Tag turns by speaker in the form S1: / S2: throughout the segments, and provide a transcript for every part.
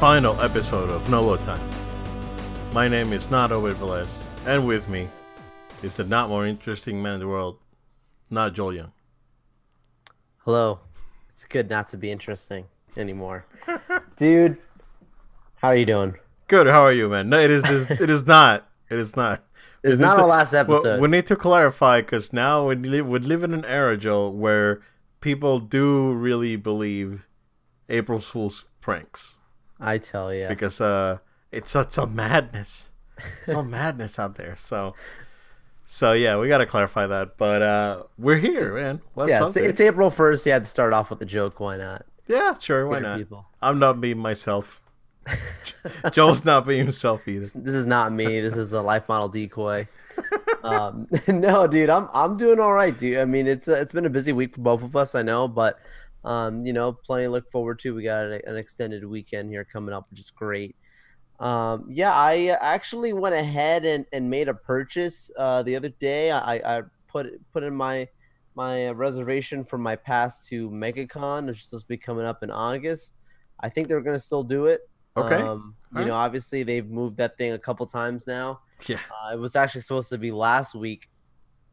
S1: the final episode of Nolo Time. My name is not Ovid Velez, and with me is the not more interesting man in the world, not Joel Young.
S2: Hello. It's good not to be interesting anymore. Dude, how are you doing?
S1: Good, how are you, man? No, it is. This, it is not. It is not.
S2: It's
S1: We
S2: not our
S1: to-
S2: last
S1: well,
S2: episode.
S1: we need to clarify because now we live, we live in an era, Joel, where people do really believe April Fool's pranks
S2: I tell you.
S1: because uh, it's it's a madness. It's all madness out there. So, so yeah, we got to clarify that. But uh, we're here, man. What's
S2: yeah,
S1: up?
S2: it's, it's April 1st. You had to start off with a joke. Why not?
S1: yeah, sure. Why not?
S2: people.
S1: I'm not being myself. Joel's not being himself either.
S2: This is not me. This is a life model decoy. Um, no, dude, I'm I'm doing all right, dude. I mean, it's a, it's been a busy week for both of us, I know, but um, you know, plenty to look forward to. We got an, an extended weekend here coming up, which is great. Um, yeah, I actually went ahead and, and made a purchase uh, the other day. I, I put put in my my reservation for my pass to MegaCon, which is supposed to be coming up in August. I think they're gonna still do it.
S1: Okay.
S2: Um, you
S1: Alright.
S2: know, obviously they've moved that thing a couple times now.
S1: Yeah.
S2: Uh, it was actually supposed to be last week,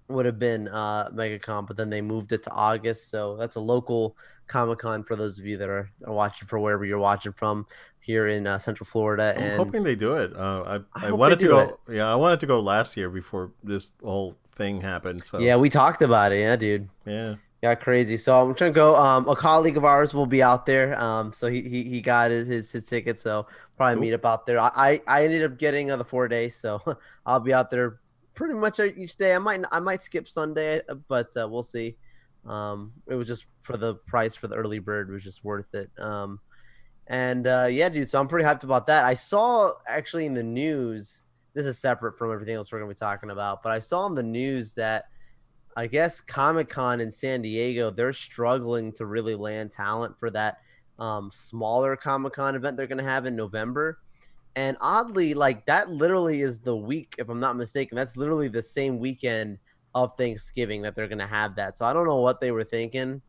S2: would have been uh, MegaCon, but then they moved it to August. So that's a local Comic Con for those of you that are, are watching for wherever you're watching from here in uh, Central Florida.
S1: I'm
S2: and
S1: hoping they do it. Uh, I
S2: I
S1: I, wanted to go. Yeah, I wanted to go last year before this whole thing happened. So
S2: yeah, we talked about it. Yeah, dude.
S1: yeah.
S2: got crazy. So I'm trying to go. Um, a colleague of ours will be out there. Um, so he he, he got his, his his ticket. So probably
S1: Cool.
S2: meet up out there. I I, I ended up getting uh, the four days, so I'll be out there pretty much each day. I might I might skip Sunday, uh, but uh, we'll see. Um, it was just for the price for the early bird was just worth it. Um, and uh, yeah, dude. So I'm pretty hyped about that. I saw actually in the news. This is separate from everything else we're gonna be talking about, but I saw in the news that I guess Comic Con in San Diego, they're struggling to really land talent for that um, smaller Comic Con event they're to have in November. And oddly, like that literally is the week, if I'm not mistaken, that's literally the same weekend of Thanksgiving that they're going to have that. So I don't know what they were thinking.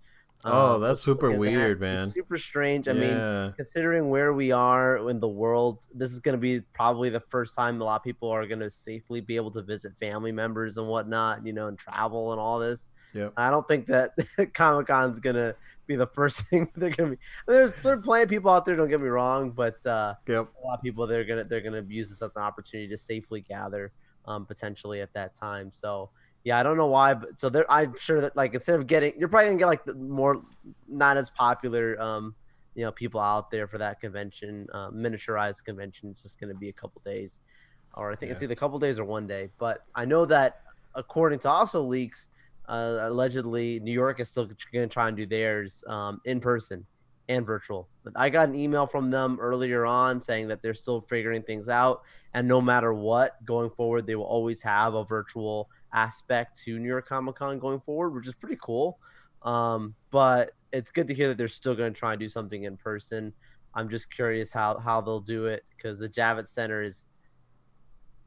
S1: Oh,
S2: Um,
S1: that's super
S2: at that,
S1: weird,
S2: it's
S1: man.
S2: Super strange. I mean, considering where we are in the world, this is going to be probably the first time a lot of people are going to safely be able to visit family members and whatnot, you know, and travel and all this.
S1: Yep.
S2: I don't think that Comic Con's going to be the first thing they're going to be. There's, there are plenty of people out there. Don't get me wrong, but uh,
S1: Yep.
S2: a lot of people they're gonna they're gonna use this as an opportunity to safely gather, um, potentially at that time. So yeah, I don't know why, but so there, I'm sure that like instead of getting, you're probably gonna get like the more not as popular, um, you know, people out there for that convention, uh, miniaturized convention. It's just gonna be a couple days, or I think it's either a couple days or one day. But I know that according to also leaks, uh, allegedly New York is still gonna try and do theirs um, in person and virtual. But I got an email from them earlier on saying that they're still figuring things out, and no matter what, going forward, they will always have a virtual aspect to New York Comic Con going forward, which is pretty cool. Um, but it's good to hear that they're still going to try and do something in person. I'm just curious how how they'll do it because the Javits Center is,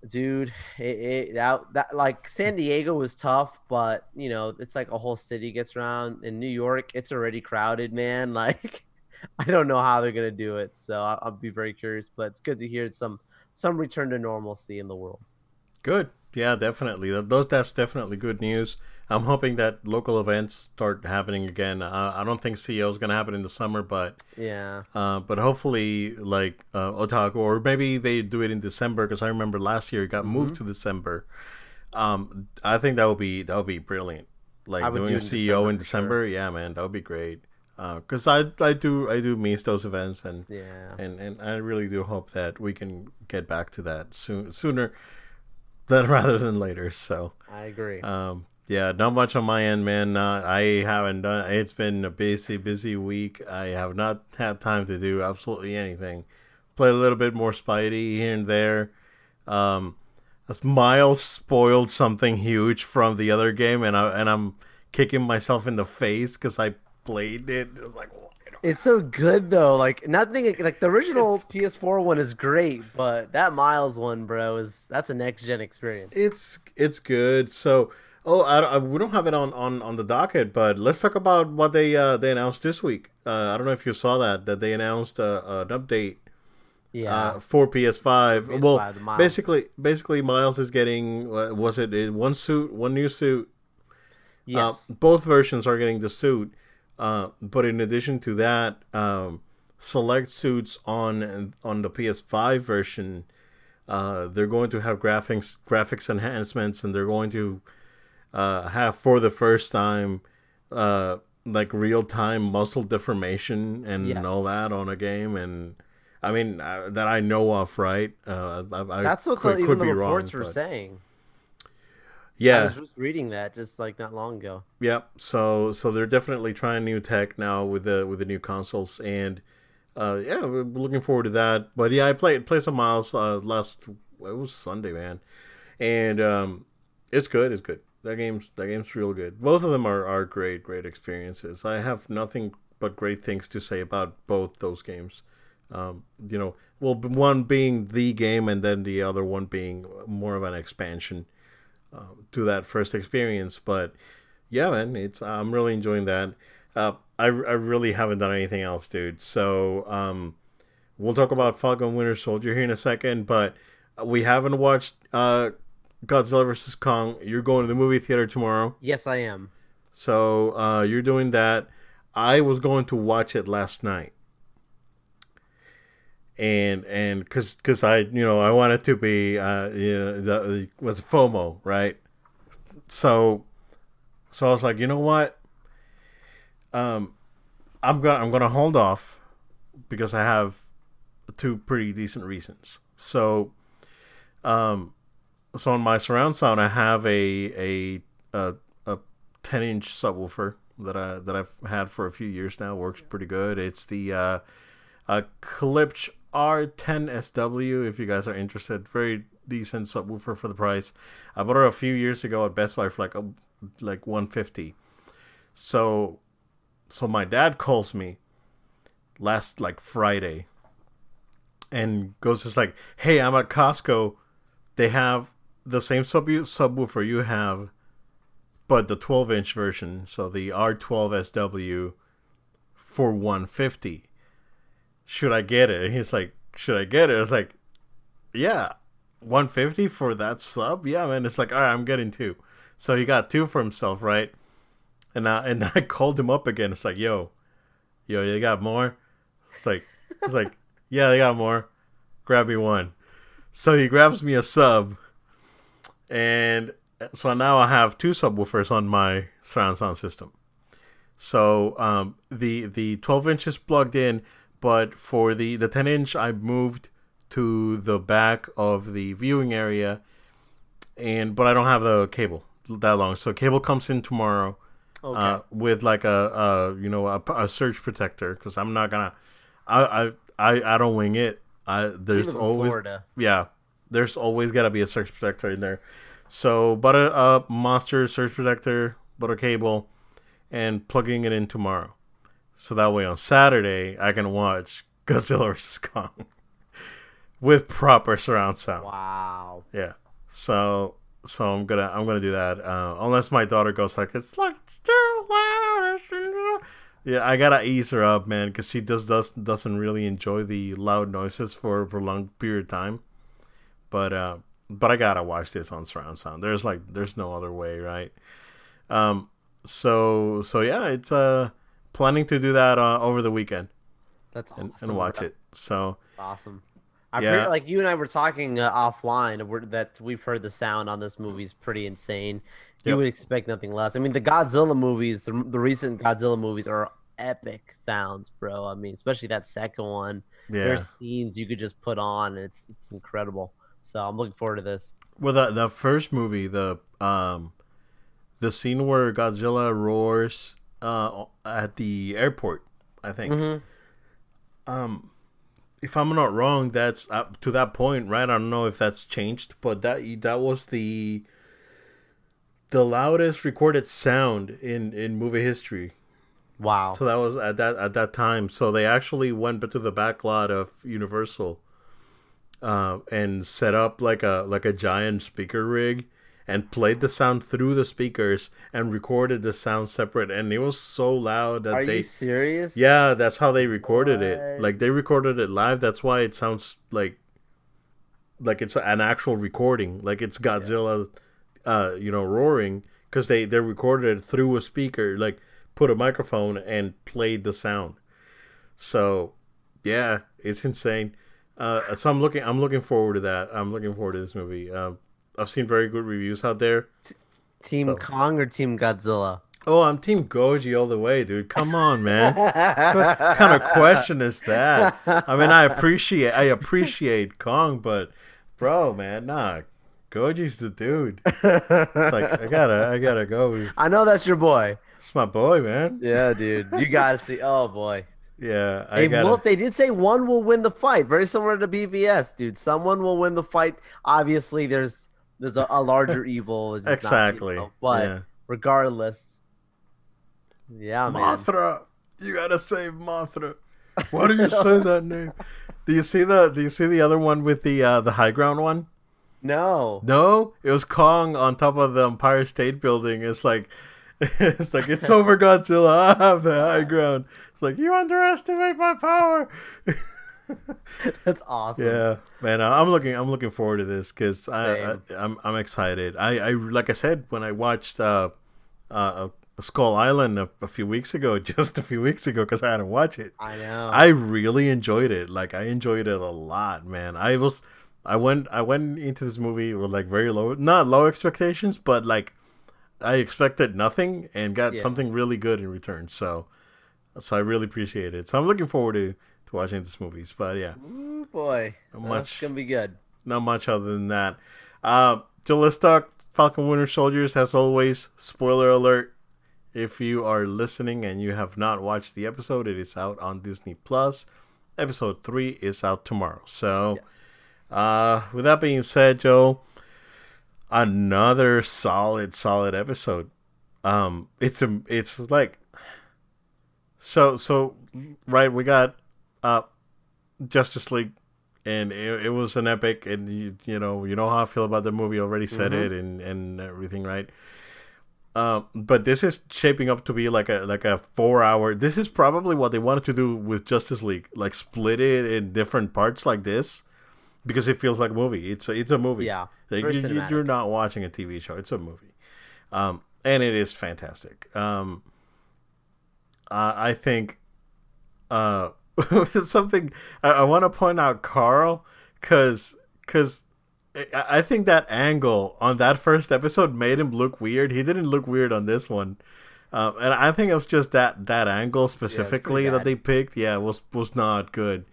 S2: dude, it, it that, that like San Diego was tough, but you know it's like a whole city gets around. In New York, it's already crowded, man. Like. I don't know how they're gonna do it, so I'll, I'll be very curious. But it's good to hear some some return to normalcy in the world.
S1: Good. Yeah, definitely. Those that's definitely good news. I'm hoping that local events start happening again. Uh, I don't think CEO is gonna happen in the summer, but
S2: Yeah,
S1: uh, but hopefully like uh, Otaku or maybe they do it in December because I remember last year it got moved
S2: Mm-hmm.
S1: to December. Um, I think that would be that would be brilliant. Like doing
S2: do
S1: a CEO
S2: December
S1: in December, yeah, man, that would be great. Because I I do I do miss those events and
S2: yeah.
S1: and and I really do hope that we can get back to that soon sooner than rather than later. So
S2: I agree.
S1: um, yeah, not much on my end, man. Uh, I haven't done. It's been a busy, busy week. I have not had time to do absolutely anything. Play a little bit more Spidey here and there. Um, Miles spoiled something huge from the other game, and I and I'm kicking myself in the face because I played it. It was like, "Why don't
S2: It's so good though. Like nothing like the original
S1: It's-
S2: PS4 one is great, but that Miles one, bro, is that's a next gen experience.
S1: it's it's good. So Oh, I, I, we don't have it on, on, on the docket, but let's talk about what they uh, they announced this week. Uh, I don't know if you saw that that they announced uh, an update
S2: Yeah.
S1: uh, for PS5.
S2: PS5,
S1: well, basically, basically, Miles is getting uh, was it uh, one suit, one new suit.
S2: yes.
S1: Uh, both versions are getting the suit, uh, but in addition to that, um, select suits on on the PS5 version, uh, they're going to have graphics graphics enhancements, and they're going to uh, have for the first time. Uh, like real time muscle deformation and
S2: Yes.
S1: all that on a game, and I mean uh, that I know of, right? Uh, I, I
S2: That's what
S1: could,
S2: the, even
S1: could
S2: the reports
S1: wrong,
S2: were
S1: but-
S2: saying. I was just reading that just like not long ago.
S1: Yep. So so they're definitely trying new tech now with the with the new consoles, and uh, yeah, we're looking forward to that. But yeah, I played played some Miles uh, last it was Sunday, man, and um, it's good. It's good. That game's that game's real good. Both of them are are great great experiences. I have nothing but great things to say about both those games. Um, you know, well, one being the game, and then the other one being more of an expansion uh, to that first experience. But yeah, man, it's I'm really enjoying that. Uh, I I really haven't done anything else, dude. So um, we'll talk about Falcon Winter Soldier here in a second, but we haven't watched uh Godzilla vs Kong. You're going to the movie theater tomorrow,
S2: Yes, I am.
S1: so uh, you're doing that. I was going to watch it last night. And and cause, cause I you know I wanted to be uh you know the, the was FOMO right, so so I was like you know what, um, I'm gonna I'm gonna hold off because I have two pretty decent reasons. So, um, so on my surround sound, I have a a a, a ten inch subwoofer that I that I've had for a few years now. Works pretty good. It's the uh, a Klipsch R10SW. If you guys are interested, very decent subwoofer for the price. I bought it a few years ago at Best Buy for like a like 150. So, so my dad calls me last like Friday and goes just like, "Hey, I'm at Costco. They have the same sub subwoofer you have, but the 12 inch version, so the R12SW for 150. Should I get it?" And he's like, "Should I get it?" I was like, "Yeah, 150 for that sub? Yeah, man." It's like, "All right, I'm getting two. So he got two for himself, right? And I and I called him up again. It's like, "Yo, yo, you got more?" It's like, it's like, yeah, they got more. Grab me one. So he grabs me a sub, and so now I have two subwoofers on my surround sound system. So um, the the 12 inches plugged in, but for the the 10 inch, I moved to the back of the viewing area, and but I don't have the cable that long. So cable comes in tomorrow
S2: Okay.
S1: uh, with like a, a you know a, a surge protector because I'm not gonna I, I I I don't wing it. I there's always
S2: Florida.
S1: yeah there's always gotta be a surge protector in there. So but a, a monster surge protector, but a cable, and plugging it in tomorrow. So that way on Saturday I can watch Godzilla vs Kong with proper surround sound.
S2: Wow.
S1: Yeah. So so I'm gonna I'm gonna do that. Uh, unless my daughter goes like it's like it's too loud. Yeah, I gotta ease her up, man, because she does does doesn't really enjoy the loud noises for a prolonged period of time. But uh, but I gotta watch this on surround sound. There's like there's no other way, right? Um. So so yeah, it's uh planning to do that uh, over the weekend
S2: That's awesome.
S1: and, and watch
S2: bro.
S1: it. So
S2: Awesome. I've
S1: Yeah.
S2: heard, like you and I were talking uh, offline we're, that we've heard the sound on this movie is pretty insane. You
S1: Yep.
S2: would expect nothing less. I mean, the Godzilla movies, the, the recent Godzilla movies are epic sounds, bro. I mean, especially that second one.
S1: yeah.
S2: There's scenes you could just put on. And it's it's incredible. So I'm looking forward to this.
S1: Well, the the first movie, the um, the scene where Godzilla roars uh at the airport, I think.
S2: Mhm.
S1: Um, if I'm not wrong, that's up to that point, right? I don't know if that's changed, but that that was the the loudest recorded sound in in movie history.
S2: Wow.
S1: So that was at that at that time. So they actually went to the back lot of Universal, uh, and set up like a like a giant speaker rig, and played the sound through the speakers and recorded the sound separate and it was so loud that
S2: Are
S1: they
S2: you serious?
S1: yeah that's how they recorded it. Like they recorded it live. That's why it sounds like like it's an actual recording. Like it's godzilla uh you know roaring because they they recorded it through a speaker like put a microphone and played the sound. So yeah it's insane. Uh so i'm looking i'm looking forward to that. I'm looking forward to this movie. Um i've seen very good reviews out there
S2: Team
S1: So-
S2: Kong or Team Godzilla?
S1: oh i'm team goji all the way dude come on man what kind of question is that? I mean, I appreciate I appreciate Kong, but bro, man, nah, Goji's the dude. It's like I gotta I gotta go.
S2: I know that's your boy.
S1: It's my boy, man.
S2: Yeah, dude. You gotta see. Oh boy.
S1: Yeah, I
S2: Hey,
S1: gotta.
S2: Wolf, they did say one will win the fight. Very similar to BVS, dude. Someone will win the fight. Obviously, there's there's a, a larger evil. It's just not, you
S1: exactly.
S2: know, but
S1: yeah.
S2: regardless, yeah, man.
S1: Mothra, you gotta save Mothra. Why do you say that name? Do you see the Do you see the other one with the uh, the high ground one?
S2: No.
S1: No, it was Kong on top of the Empire State Building. It's like, it's like it's over, Godzilla. I have the high ground. It's like you underestimate my power.
S2: That's awesome.
S1: yeah, man, I'm looking. I'm looking forward to this because I, I, I'm I'm excited. I I like I said when I watched uh, uh Skull Island a, a few weeks ago, just a few weeks ago, because I hadn't watched it.
S2: I know.
S1: I really enjoyed it. Like I enjoyed it a lot, man. I was I went I went into this movie with like very low not low expectations, but like I expected nothing and got
S2: Yeah.
S1: something really good in return. So so I really appreciate it. So I'm looking forward to, to watching this movies. But yeah,
S2: Ooh, boy,
S1: Not
S2: that's
S1: much.
S2: gonna be good.
S1: not much other than that. Uh, so let's talk Falcon Winter Soldiers. As always, spoiler alert. If you are listening and you have not watched the episode, it is out on Disney Plus. Episode three is out tomorrow. So,
S2: Yes.
S1: uh, with that being said, Joe, another solid, solid episode. Um, it's a, it's like, so, so, right. We got, uh, Justice League, and it, it was an epic. And you, you know, you know how I feel about the movie. Already said
S2: Mhm.
S1: it, and and everything, right? Um, but this is shaping up to be like a like a four hour. This is probably what they wanted to do with Justice League, like split it in different parts like this, because it feels like a movie. It's a, it's a movie.
S2: Yeah.
S1: Like, you, you're not watching a TV show. It's a movie, um, and it is fantastic. Um, I I think uh, something I, I want to point out, Carl, because because I I think that angle on that first episode made him look weird. He didn't look weird on this one. Um, and I think it was just that that angle specifically that they picked. Yeah, was was not good.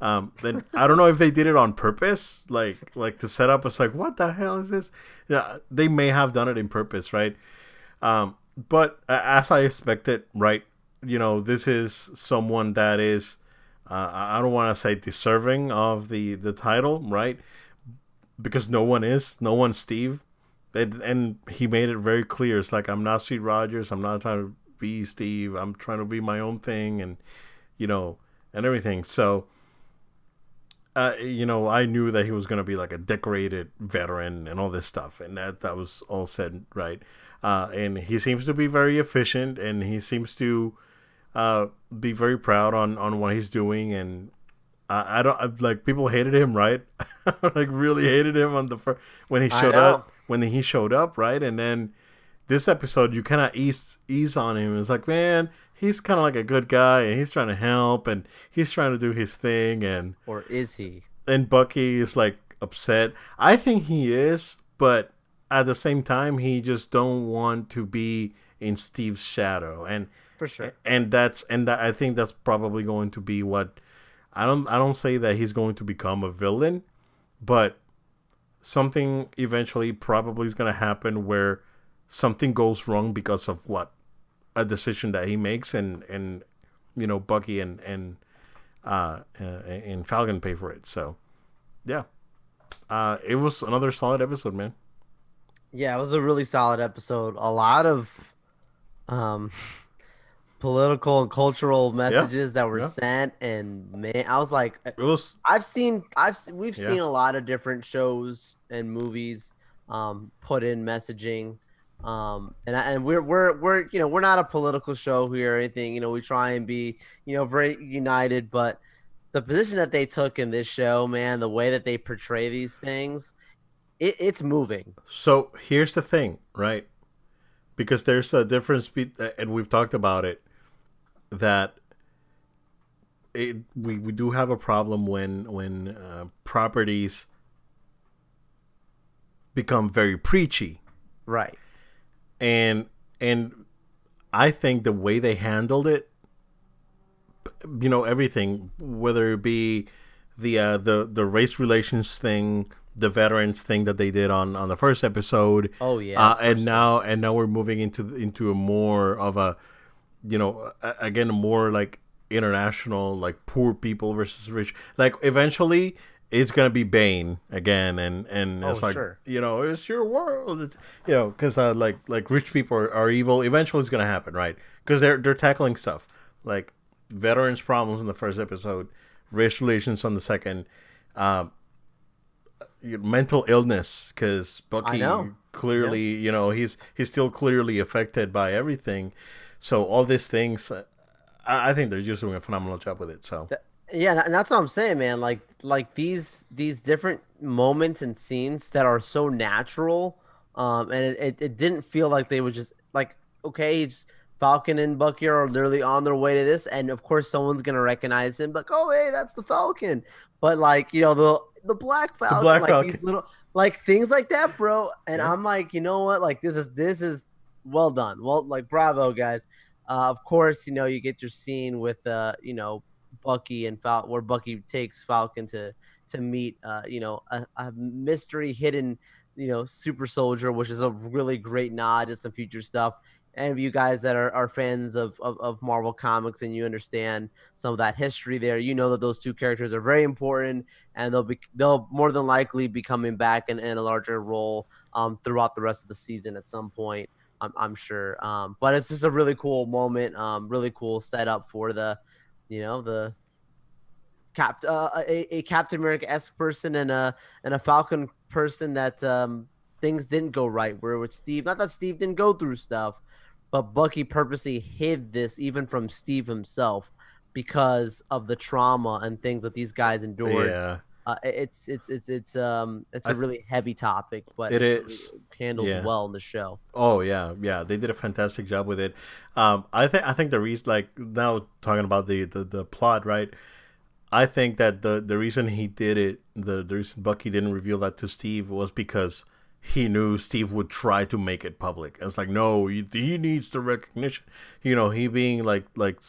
S1: Um, then I don't know if they did it on purpose, like like to set up. It's like what the hell is this? Yeah, they may have done it in purpose, right? Um, but as I expected, right? You know, this is someone that is, uh, I don't want to say deserving of the the title, right? Because no one is, no one's Steve, and and he made it very clear. It's like I'm not Steve Rogers. I'm not trying to be Steve. I'm trying to be my own thing, and you know, and everything. So uh, you know, I knew that he was going to be like a decorated veteran and all this stuff, and that that was all said right. Uh, and he seems to be very efficient, and he seems to uh, be very proud on on what he's doing. And I, I don't I, like people hated him, right? like really hated him on the first when he showed up when he showed up, right? And then this episode, you kind of ease ease on him. It's like, man, he's kind of like a good guy, and he's trying to help, and he's trying to do his thing, and
S2: Or is he?
S1: and Bucky is like upset. I think he is, but at the same time, he just don't want to be in Steve's shadow, and
S2: For sure.
S1: and that's and that, I think that's probably going to be what I don't I don't say that he's going to become a villain, but something eventually probably is going to happen where something goes wrong because of what a decision that he makes and and you know Bucky and and uh, uh and Falcon pay for it. So yeah. Uh it was another solid episode, man.
S2: Yeah, it was a really solid episode. A lot of um political and cultural messages that were
S1: yeah.
S2: sent and man, I was like
S1: was
S2: I've seen I've we've
S1: Yeah.
S2: seen a lot of different shows and movies um, put in messaging. Um, and I, and we're we're we're you know we're not a political show here or anything. You know, we try and be you know very united, but the position that they took in this show, man, the way that they portray these things, it, it's moving.
S1: So here's the thing, right? Because there's a difference, be- and we've talked about it, that it, we we do have a problem when when uh, properties become very preachy,
S2: right?
S1: And and I think the way they handled it, you know, everything, whether it be the uh, the the race relations thing, the veterans thing that they did on on the first episode.
S2: Oh yeah,
S1: uh, and now and now we're moving into into a more of a, you know, again more like international, like poor people versus rich. Like eventually, it's gonna be Bane again, and and
S2: oh,
S1: it's like
S2: sure.
S1: you know, it's your world, you know, because uh, like like rich people are, are evil. Eventually, it's gonna happen, right? Because they're they're tackling stuff like veterans problems in the first episode, race relations on the second. Um, mental illness because Bucky clearly, yeah. you know, he's he's still clearly affected by everything. So all these things, I, I think they're just doing a phenomenal job with it. So
S2: yeah, and that's what I'm saying, man. Like like these these different moments and scenes that are so natural, um, and it, it, it didn't feel like they were just like okay, it's Falcon and Bucky are literally on their way to this, and of course someone's gonna recognize him, like oh hey, that's the Falcon. But like you know the the Black Falcon, the Black like Falcon. these little like things like that, bro. And yeah. I'm like, you know what? Like this is this is well done. Well, like bravo, guys. Uh, of course, you know you get your scene with uh, you know Bucky and Falcon, where Bucky takes Falcon to to meet uh, you know a, a mystery hidden you know super soldier, which is a really great nod to some future stuff And of you guys that are, are fans of, of, of, Marvel Comics and you understand some of that history there, you know that those two characters are very important and they'll be they'll more than likely be coming back in, in a larger role um, throughout the rest of the season at some point. I'm, I'm sure. Um, but it's just a really cool moment, um, really cool setup for the, you know, the cap uh, a, a Captain America esque person and a and a Falcon person that um, things didn't go right. Where with Steve, not that Steve didn't go through stuff, but Bucky purposely hid this even from Steve himself because of the trauma and things that these guys endured.
S1: Yeah.
S2: Uh, it's it's it's it's um it's a really heavy topic, but
S1: it is
S2: really handled yeah. well in the show.
S1: Oh yeah, yeah, they did a fantastic job with it. Um, I think I think the reason, like now talking about the, the the plot, right? I think that the the reason he did it, the the reason Bucky didn't reveal that to Steve was because he knew Steve would try to make it public. It's like, no, he, he needs the recognition. You know, he being like like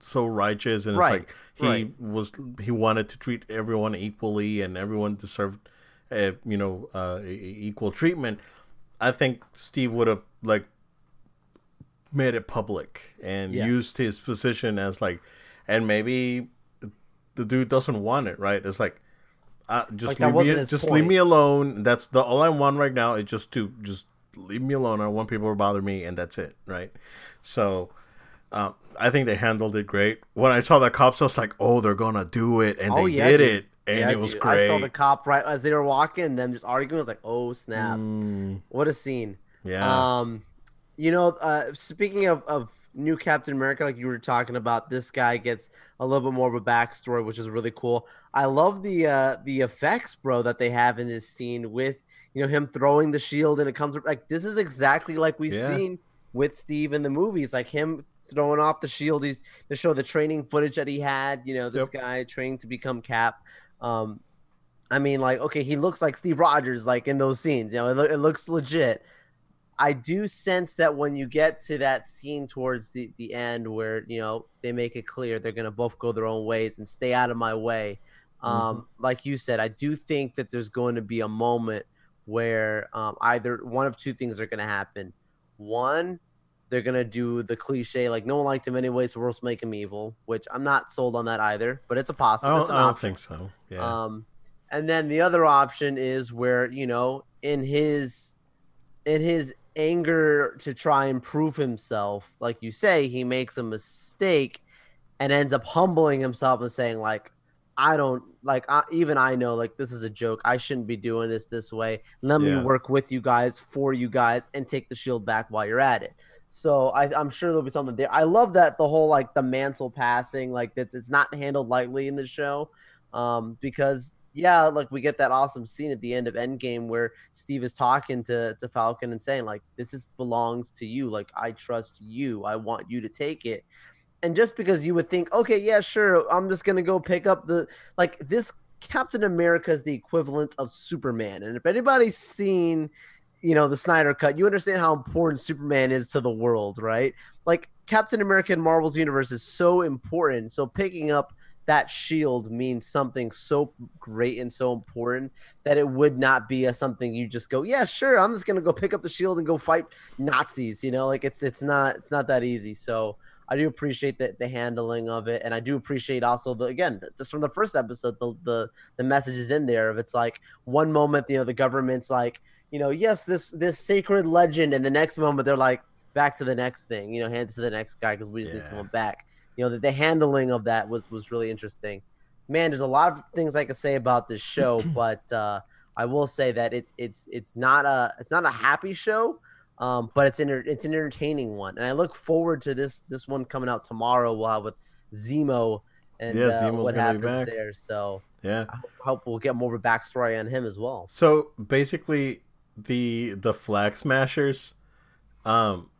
S1: so righteous and right. it's like he right. was he wanted to treat everyone equally and everyone deserved, uh, you know, uh, equal treatment. I think Steve would have like made it public and yeah. used his position as like, and maybe the dude doesn't want it, right? It's like uh, just like leave me, just point. leave me alone. That's the all I want right now is just to just leave me alone. I don't want people to bother me, and that's it, right? So, uh, I think they handled it great. When I saw the cops, I was like, "Oh, they're gonna do it," and oh, they yeah, did dude. it, and yeah, it was dude. great. I
S2: saw the cop right as they were walking, them just arguing. I was like, "Oh snap! Mm. What a scene!"
S1: Yeah.
S2: Um, you know, uh, speaking of of new Captain America, like you were talking about, this guy gets a little bit more of a backstory, which is really cool. I love the uh, the effects, bro, that they have in this scene with you know him throwing the shield and it comes like this is exactly like we've yeah. seen with Steve in the movies, like him throwing off the shield. He's to show the training footage that he had. You know, this yep. guy training to become Cap. Um, I mean, like, okay, he looks like Steve Rogers, like in those scenes. You know, it, lo- it looks legit. I do sense that when you get to that scene towards the, the end where, you know, they make it clear they're going to both go their own ways and stay out of my way. Um, mm-hmm. Like you said, I do think that there's going to be a moment where um, either one of two things are going to happen. One, they're going to do the cliche, like, no one liked him anyway, so we'll just make him evil, which I'm not sold on that either, but it's a possible.
S1: I don't, I don't think so. Yeah.
S2: Um, and then the other option is where, you know, in his in his anger to try and prove himself, like you say, he makes a mistake and ends up humbling himself and saying, like, I don't like I, even I know like this is a joke. I shouldn't be doing this this way. Let me work with you guys for you guys and take the shield back while you're at it. So I, I'm sure there'll be something there. I love that the whole like the mantle passing like that's it's not handled lightly in the show, um, because yeah, like we get that awesome scene at the end of Endgame where Steve is talking to to Falcon and saying like this is belongs to you. Like I trust you. I want you to take it and just because you would think, okay, yeah, sure, I'm just gonna go pick up the like this Captain America is the equivalent of Superman, and if anybody's seen, you know, the Snyder cut, you understand how important Superman is to the world, right? Like Captain America Marvel's universe is so important, so picking up that shield means something so great and so important that it would not be a something you just go, yeah, sure, I'm just gonna go pick up the shield and go fight Nazis, you know, like it's it's not it's not that easy, so. I do appreciate the, the handling of it, and I do appreciate also the again just from the first episode the the the messages in there of it's like one moment you know the government's like you know yes this this sacred legend, and the next moment they're like back to the next thing you know hands to the next guy because we just need
S1: Yeah.
S2: someone back. You know the, the handling of that was was really interesting. Man, there's a lot of things I could say about this show, but uh, I will say that it's it's it's not a it's not a happy show um, but it's enter- it's an entertaining one, and I look forward to this this one coming out tomorrow. We'll have with Zemo and
S1: Yeah,
S2: uh, what happens there. So
S1: Yeah.
S2: I hope we'll get more of a backstory on him as well.
S1: So basically, the the flag smashers, um,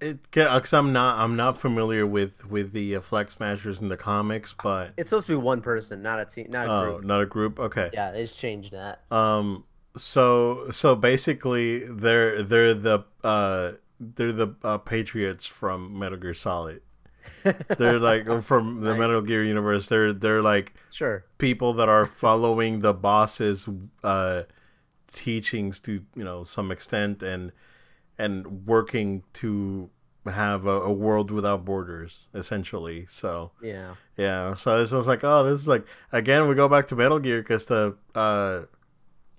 S1: it because I'm not I'm not familiar with with the uh, flag smashers in the comics, but
S2: It's supposed to be one person, not a team, not a
S1: oh,
S2: group.
S1: not a group. Okay.
S2: Yeah, it's changed that.
S1: Um. So so basically, they're they're the uh they're the uh, Patriots from Metal Gear Solid. They're like from the
S2: Nice.
S1: Metal Gear universe. They're they're like
S2: Sure.
S1: people that are following the boss's uh, teachings to you know some extent and and working to have a, a world without borders essentially. So
S2: Yeah.
S1: yeah. So this was like oh this is like again we go back to metal gear because the uh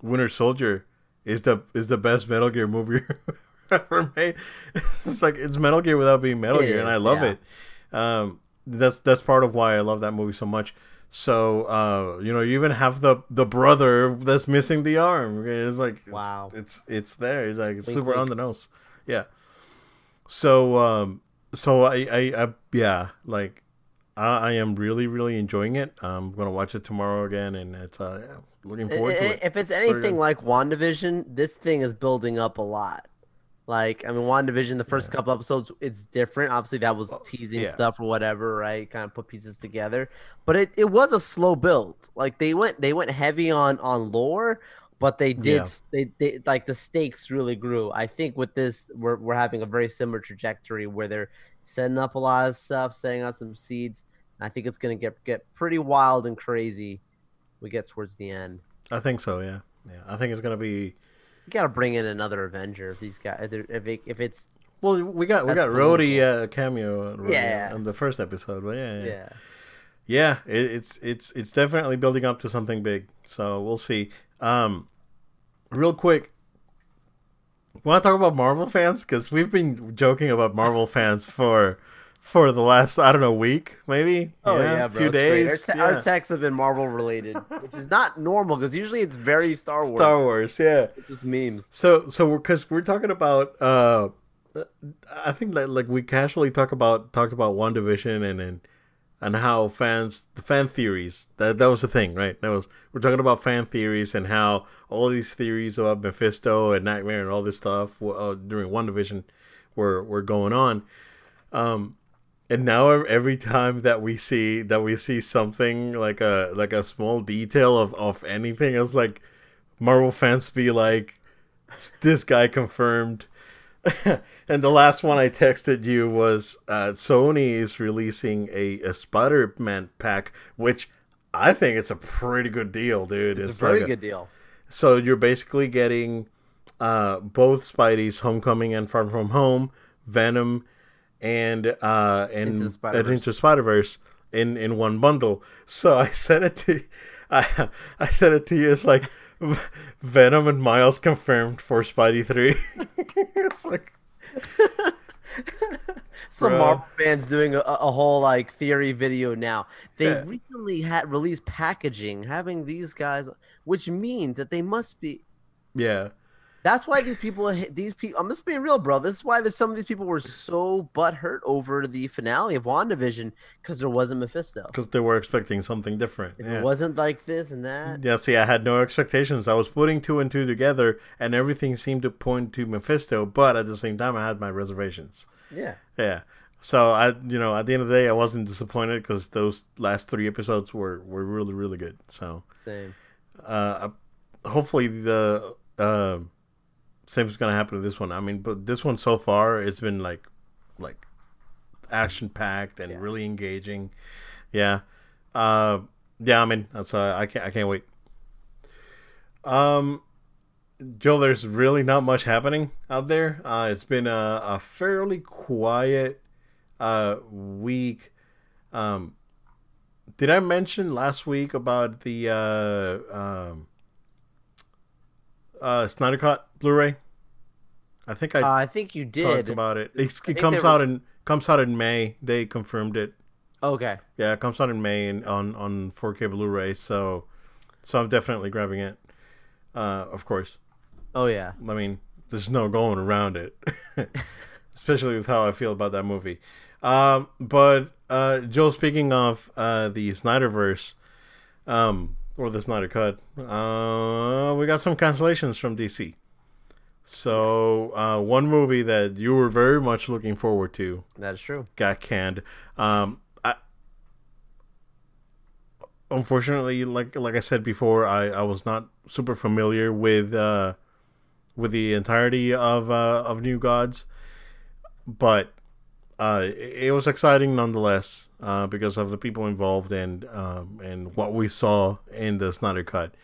S1: winter soldier is the is the best metal gear movie ever made. It's like it's metal gear without being metal
S2: It
S1: gear and i love
S2: yeah.
S1: it. Um that's that's part of why i love that movie so much so uh you know you even have the the brother that's missing the arm. It's like it's-
S2: Wow.
S1: it's it's there. It's like it's
S2: Wink,
S1: super
S2: wink.
S1: on the nose. Yeah. So um so I, I i yeah like I, I am really really enjoying it. I'm gonna watch it tomorrow again and it's uh yeah, looking forward to
S2: I- I-
S1: it.
S2: If it's anything like WandaVision, this thing is building up a lot. Like, I mean, WandaVision, the first couple episodes, it's different. Obviously, that was teasing
S1: yeah.
S2: stuff or whatever, right? Kind of put pieces together. But it, it was a slow build. Like they went they went heavy on on lore, but they did
S1: Yeah.
S2: they, they like the stakes really grew. I think with this, we're we're having a very similar trajectory where they're setting up a lot of stuff, setting out some seeds. I think it's gonna get get pretty wild and crazy. We get towards the end.
S1: i think so yeah yeah i think it's gonna be
S2: You gotta bring in another Avenger if these guys if, it, if it's
S1: well we got we got Rhodey uh, cameo Rhodey
S2: Yeah.
S1: in the first episode but yeah yeah,
S2: yeah.
S1: yeah it, it's it's it's definitely building up to something big so we'll see um real quick want to talk about marvel fans because we've been joking about marvel fans for for the last i don't know week maybe
S2: Oh yeah, bro.
S1: few
S2: great. Our,
S1: days
S2: te-
S1: yeah.
S2: our texts have been Marvel related, which is not normal because usually it's very Star Wars.
S1: star wars yeah
S2: It's just memes.
S1: So so we're because we're talking about uh, I think that like we casually talk about talked about WandaVision and and and how fans the fan theories that that was the thing right that was we're talking about fan theories and how all these theories about Mephisto and Nightmare and all this stuff uh, during WandaVision were were going on. Um, and now every time that we see that we see something like a like a small detail of of anything, it's like Marvel fans be like, "This guy confirmed." and the last one I texted you was uh, Sony is releasing a, a Spider Man pack, which I think it's a pretty good deal, dude.
S2: It's, a very
S1: like a-
S2: good deal.
S1: so you're basically getting uh, both Spidey's Homecoming and Far From Home, Venom, and uh, and
S2: Into the Spider-Verse.
S1: Into Spider Verse in in one bundle. So I sent it to I I sent it to you. It's like Venom and Miles confirmed for Spidey three. it's like
S2: Some
S1: Bro.
S2: Marvel fans doing a, a whole like theory video now. They
S1: Yeah.
S2: recently had released packaging having these guys, which means that they must be.
S1: Yeah.
S2: That's why these people, these people, I'm just being real, bro. This is why there's some of these people were so butthurt over the finale of WandaVision because there wasn't Mephisto.
S1: Because they were expecting something different. Yeah.
S2: It wasn't like this and that.
S1: Yeah, see, I had no expectations. I was putting two and two together, and everything seemed to point to Mephisto, but at the same time, I had my reservations.
S2: Yeah.
S1: Yeah. So I, you know, at the end of the day, I wasn't disappointed because those last three episodes were were really really good. So,
S2: Same.
S1: uh, hopefully the uh, same is gonna happen to this one. I mean, but this one so far, it's been like, like, action packed and
S2: Yeah.
S1: really engaging. Yeah. Uh, yeah. I mean, that's uh, I can't I can't wait. Um, Joe, there's really not much happening out there. Uh, it's been a, a fairly quiet uh, week. Um, did I mention last week about the uh, um, uh, Snyder Cut Blu-ray? I think I
S2: Uh, I think you
S1: talked
S2: did.
S1: about it. It's, it comes
S2: were-
S1: out in comes out in May. They confirmed it.
S2: okay.
S1: Yeah, it comes out in May and on on 4K Blu-ray. So, so I'm definitely grabbing it. Uh, of course.
S2: Oh yeah.
S1: I mean, there's no going around it, especially with how I feel about that movie. Um, but uh, Joe, speaking of uh, the Snyderverse, um, or the Snyder Cut, uh, we got some cancellations from DC. So uh, one movie that you were very much looking forward to
S2: That is true.
S1: got canned. Um, I, unfortunately, like like I said before, I, I was not super familiar with uh, with the entirety of uh, of New Gods, but uh, it, was exciting nonetheless uh, because of the people involved and um, and what we saw in the Snyder Cut.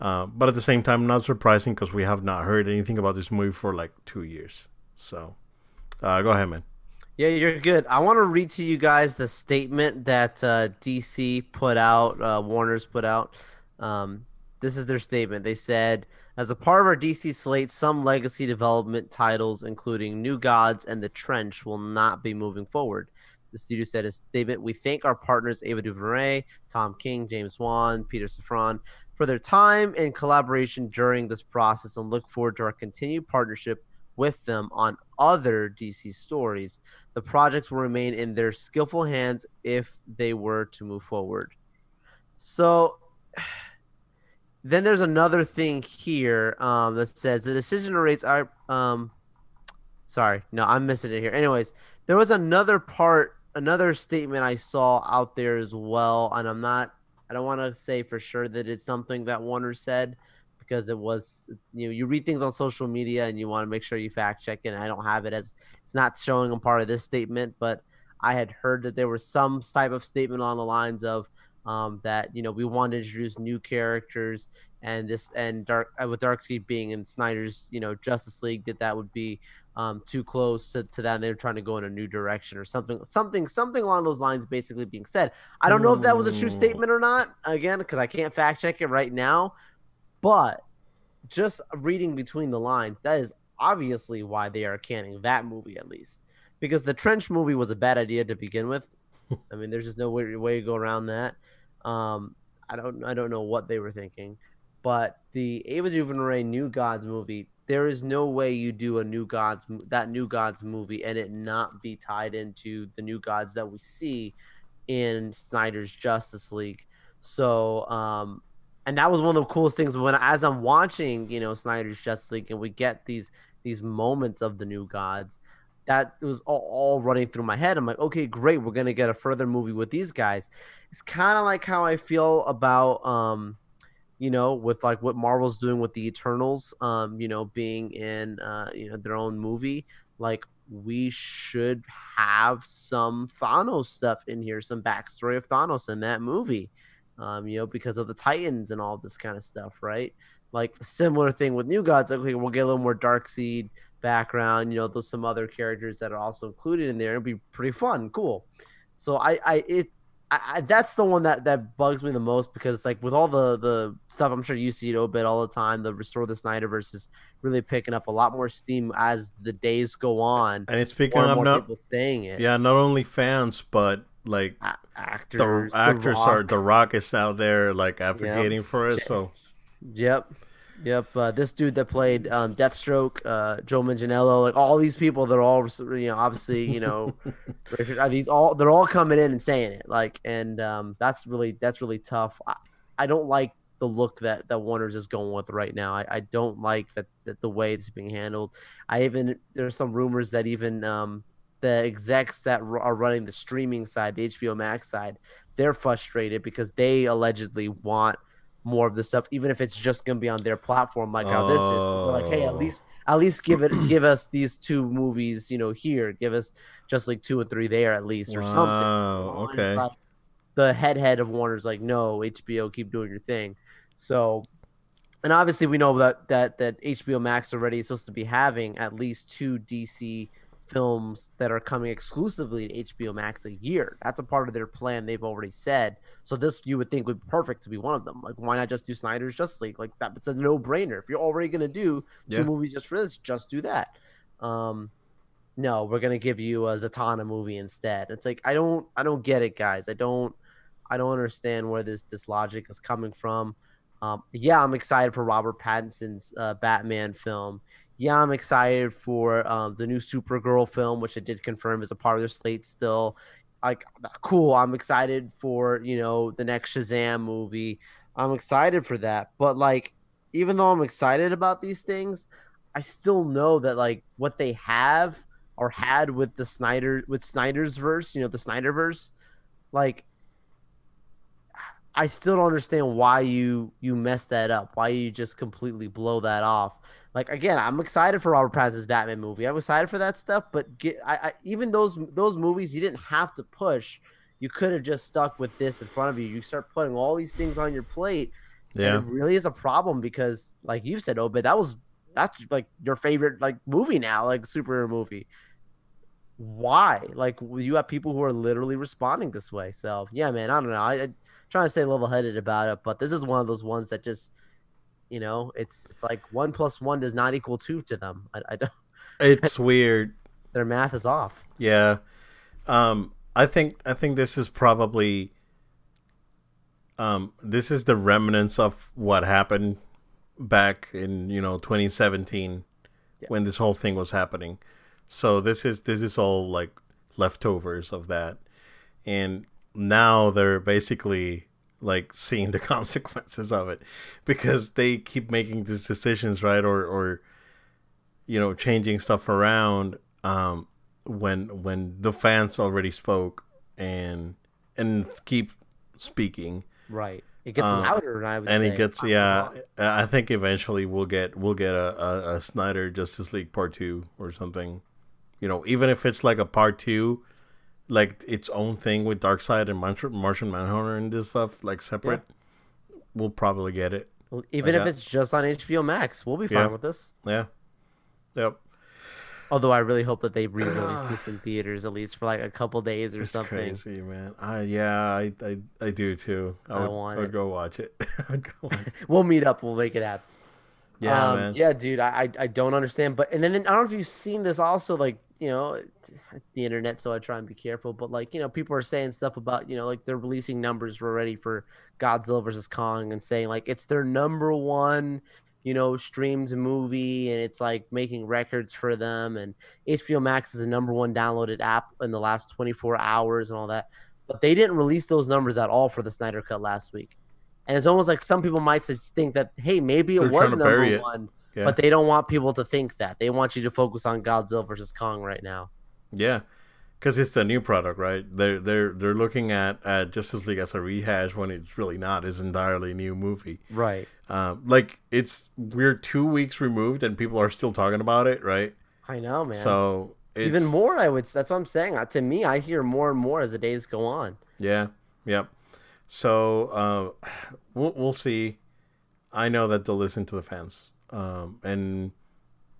S1: Uh, but at the same time, not surprising because we have not heard anything about this movie for like two years. So, uh, go ahead, man.
S2: Yeah, you're good. I want to read to you guys the statement that uh, DC put out, uh, Warner's put out. Um, this is their statement. They said, as a part of our DC slate, some legacy development titles, including New Gods and The Trench, will not be moving forward. The studio said a statement. We thank our partners Ava DuVernay, Tom King, James Wan, Peter Safran for their time and collaboration during this process and look forward to our continued partnership with them on other DC stories. The projects will remain in their skillful hands if they were to move forward. So then there's another thing here um, that says the decision rates are. Um, sorry, no, I'm missing it here. Anyways, there was another part, another statement I saw out there as well, and I'm not. I don't want to say for sure that it's something that Warner said because it was you know you read things on social media and you want to make sure you fact check it. And I don't have it as it's not showing a part of this statement, but I had heard that there was some type of statement on the lines of um, that you know we want to introduce new characters and this and dark uh, with Darkseid being in Snyder's you know Justice League that that would be um, too close to, to that and they're trying to go in a new direction or something something something along those lines basically being said. I don't know if that was a true statement or not again because I can't fact check it right now, but just reading between the lines that is obviously why they are canning that movie at least because the trench movie was a bad idea to begin with. I mean, there's just no way, way to go around that. Um, I don't I don't know what they were thinking, but the Ava DuVernay New Gods movie, there is no way you do a New Gods that New Gods movie and it not be tied into the New Gods that we see in Snyder's Justice League. So, um, and that was one of the coolest things when as I'm watching, you know, Snyder's Justice League and we get these these moments of the New Gods that was all, all running through my head. I'm like, okay, great, we're gonna get a further movie with these guys. It's kind of like how I feel about, um, you know, with like what Marvel's doing with the Eternals, um, you know, being in, uh, you know, their own movie. Like, we should have some Thanos stuff in here, some backstory of Thanos in that movie, um, you know, because of the Titans and all this kind of stuff, right? Like similar thing with New Gods. Okay, we'll get a little more Darkseid background. You know, there's some other characters that are also included in there. It'd be pretty fun, cool. So I, I, it, I, I, that's the one that that bugs me the most because like with all the the stuff I'm sure you see it a bit all the time. The restore the Snyderverse is really picking up a lot more steam as the days go on.
S1: And it's picking up not
S2: people saying it.
S1: yeah, not only fans but like
S2: A- actors,
S1: the
S2: The
S1: actors are the Rock is out there like advocating for it. So
S2: Yep. Yep. Uh, this dude that played um, Deathstroke, uh, Joe Manganiello, like all these people, they're all, you know, obviously, you know, these all, they're all coming in and saying it. Like, and um, that's really, that's really tough. I, I don't like the look that, that Warner's is going with right now. I, I don't like that, that the way it's being handled. I even, there's some rumors that even um, the execs that r- are running the streaming side, the HBO Max side, they're frustrated because they allegedly want more of the stuff, even if it's just gonna be on their platform, like how this is. They're like, hey, at
S1: Oh.
S2: least at least give it oh. give us these two movies, you know, here. Give us just like two and three there at least, or something.
S1: Wow,
S2: you know? It's
S1: okay.
S2: like the head head of Warner's like, no, HBO, keep doing your thing. So, and obviously we know that that that HBO Max already is supposed to be having at least two DC films that are coming exclusively to HBO Max a year. That's a part of their plan. They've already said. So this you would think would be perfect to be one of them. Like, why not just do Snyder's Just League? Like that, it's a no brainer. If you're already gonna do two
S1: Yeah.
S2: movies just for this, just do that. Um, no, we're gonna give you a Zatanna movie instead. It's like I don't, I don't get it, guys. I don't, I don't understand where this this logic is coming from. Um, yeah, I'm excited for Robert Pattinson's uh, Batman film. Yeah, I'm excited for um, the new Supergirl film, which I did confirm is a part of their slate still. Like, cool. I'm excited for you know the next Shazam movie. I'm excited for that. But like, even though I'm excited about these things, I still know that like what they have or had with the Snyder with Snyder's verse, you know, the Snyderverse, like I still don't understand why you you mess that up. Why you just completely blow that off. Like again, I'm excited for Robert Pattinson's Batman movie. I'm excited for that stuff, but get I, I even those those movies you didn't have to push. You could have just stuck with this in front of you. You start putting all these things on your plate,
S1: Yeah.
S2: and it really is a problem because, like you said, Obed, that was that's like your favorite like movie now, like superhero movie. Why? Like you have people who are literally responding this way. So yeah, man, I don't know. I, I'm trying to stay level headed about it, but this is one of those ones that just, you know, it's it's like one plus one does not equal two to them. I, I don't.
S1: It's weird.
S2: Their math is off.
S1: Yeah. Um I think I think this is probably um this is the remnants of what happened back in, you know, 2017
S2: Yeah.
S1: when this whole thing was happening. So this is this is all like leftovers of that. And now they're basically like seeing the consequences of it because they keep making these decisions, right? Or or you know, changing stuff around um when when the fans already spoke and and keep speaking
S2: Right. It gets
S1: Um,
S2: louder, I would
S1: and
S2: say.
S1: it gets yeah i think eventually we'll get we'll get a, a, a snyder justice league part two or something you know even if it's like a part two like its own thing with darkseid and Martian, martian manhunter and this stuff like separate we'll probably get it
S2: Well, Even
S1: like
S2: if
S1: that.
S2: it's just on HBO Max, we'll be
S1: Yeah.
S2: fine with this.
S1: yeah yep
S2: Although I really hope that they re-release this in theaters at least for like a couple days or
S1: it's
S2: something.
S1: crazy man i yeah i i, I do too i
S2: I
S1: would,
S2: want
S1: I would
S2: it.
S1: go watch it I'd go watch it.
S2: We'll meet up. We'll make it happen.
S1: Yeah
S2: Um,
S1: man
S2: Yeah, dude. I, I I don't understand. But and then I don't know if you've seen this also. Like you know, it's the internet, so I try and be careful. But like you know, people are saying stuff about you know like they're releasing numbers already for Godzilla versus Kong and saying like it's their number one you know streams movie and it's like making records for them and HBO Max is the number one downloaded app in the last 24 hours and all that. But they didn't release those numbers at all for the Snyder Cut last week. And it's almost like some people might just think that, hey, maybe it
S1: They're
S2: was number one,
S1: yeah
S2: but they don't want people to think that. They want you to focus on Godzilla versus Kong right now.
S1: Yeah, because it's a new product, right? They're they're they're looking at, at Justice League as a rehash when it's really not. It's entirely new movie.
S2: Right.
S1: Um, like it's we're two weeks removed and people are still talking about it, right?
S2: I know, man.
S1: So it's,
S2: Even more, I would. That's what I'm saying. To me, I hear more and more as the days go on.
S1: Yeah, yep. So uh, we'll we'll see. I know that they'll listen to the fans um, and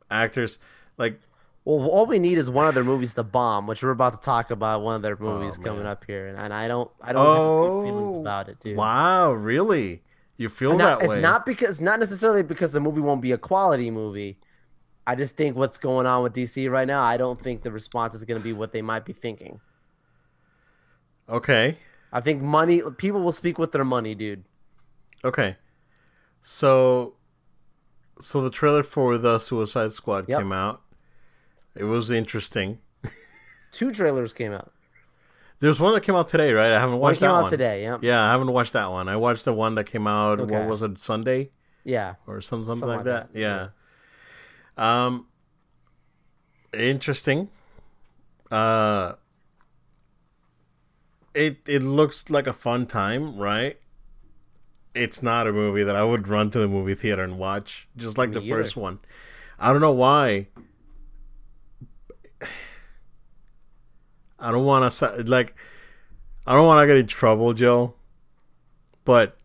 S1: actors. Like
S2: Well, all we need is one of their movies to bomb, which we're about to talk about. One of their movies
S1: Oh,
S2: coming up here, and, and I don't, I don't have good feelings
S1: Oh,
S2: about it, dude.
S1: Wow, really? You feel
S2: And not-
S1: that
S2: it's not because, not necessarily because the movie won't be a quality movie. I just think what's going on with DC right now, I don't think the response is going to be what they might be thinking.
S1: Okay.
S2: I think money, people will speak with their money, dude.
S1: Okay. So so the trailer for the Suicide Squad
S2: Yep.
S1: came out. It was interesting.
S2: Two trailers came out.
S1: There's one that came out today, right? I haven't
S2: One
S1: watched
S2: came
S1: that
S2: out
S1: one.
S2: today. Yeah.
S1: Yeah, I haven't watched that one. I watched the one that came out
S2: Okay.
S1: what was it, Sunday
S2: Yeah.
S1: or some, something,
S2: Something
S1: like
S2: like
S1: that.
S2: that,
S1: Yeah. Um interesting. Uh it it looks like a fun time, right? It's not a movie that I would run to the movie theater and watch, just like
S2: Me
S1: the
S2: either.
S1: first one. I don't know why. I don't want to like. I don't want to get in trouble, Joe. But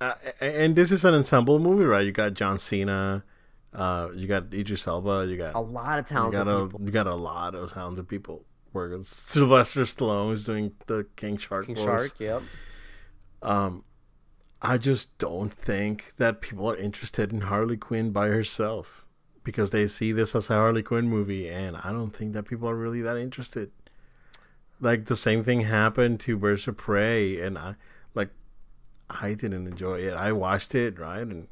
S1: uh, and this is an ensemble movie, right? You got John Cena, uh, you got Idris Elba, you got
S2: A lot of
S1: you
S2: talented
S1: got a
S2: people.
S1: you got a lot of talented people working. Sylvester Stallone is doing the King Shark.
S2: King
S1: voice.
S2: Shark. Yep.
S1: Um, I just don't think that people are interested in Harley Quinn by herself because they see this as a Harley Quinn movie, and I don't think that people are really that interested. Like the same thing happened to Birds of Prey, and I like I didn't enjoy it. I watched it right, and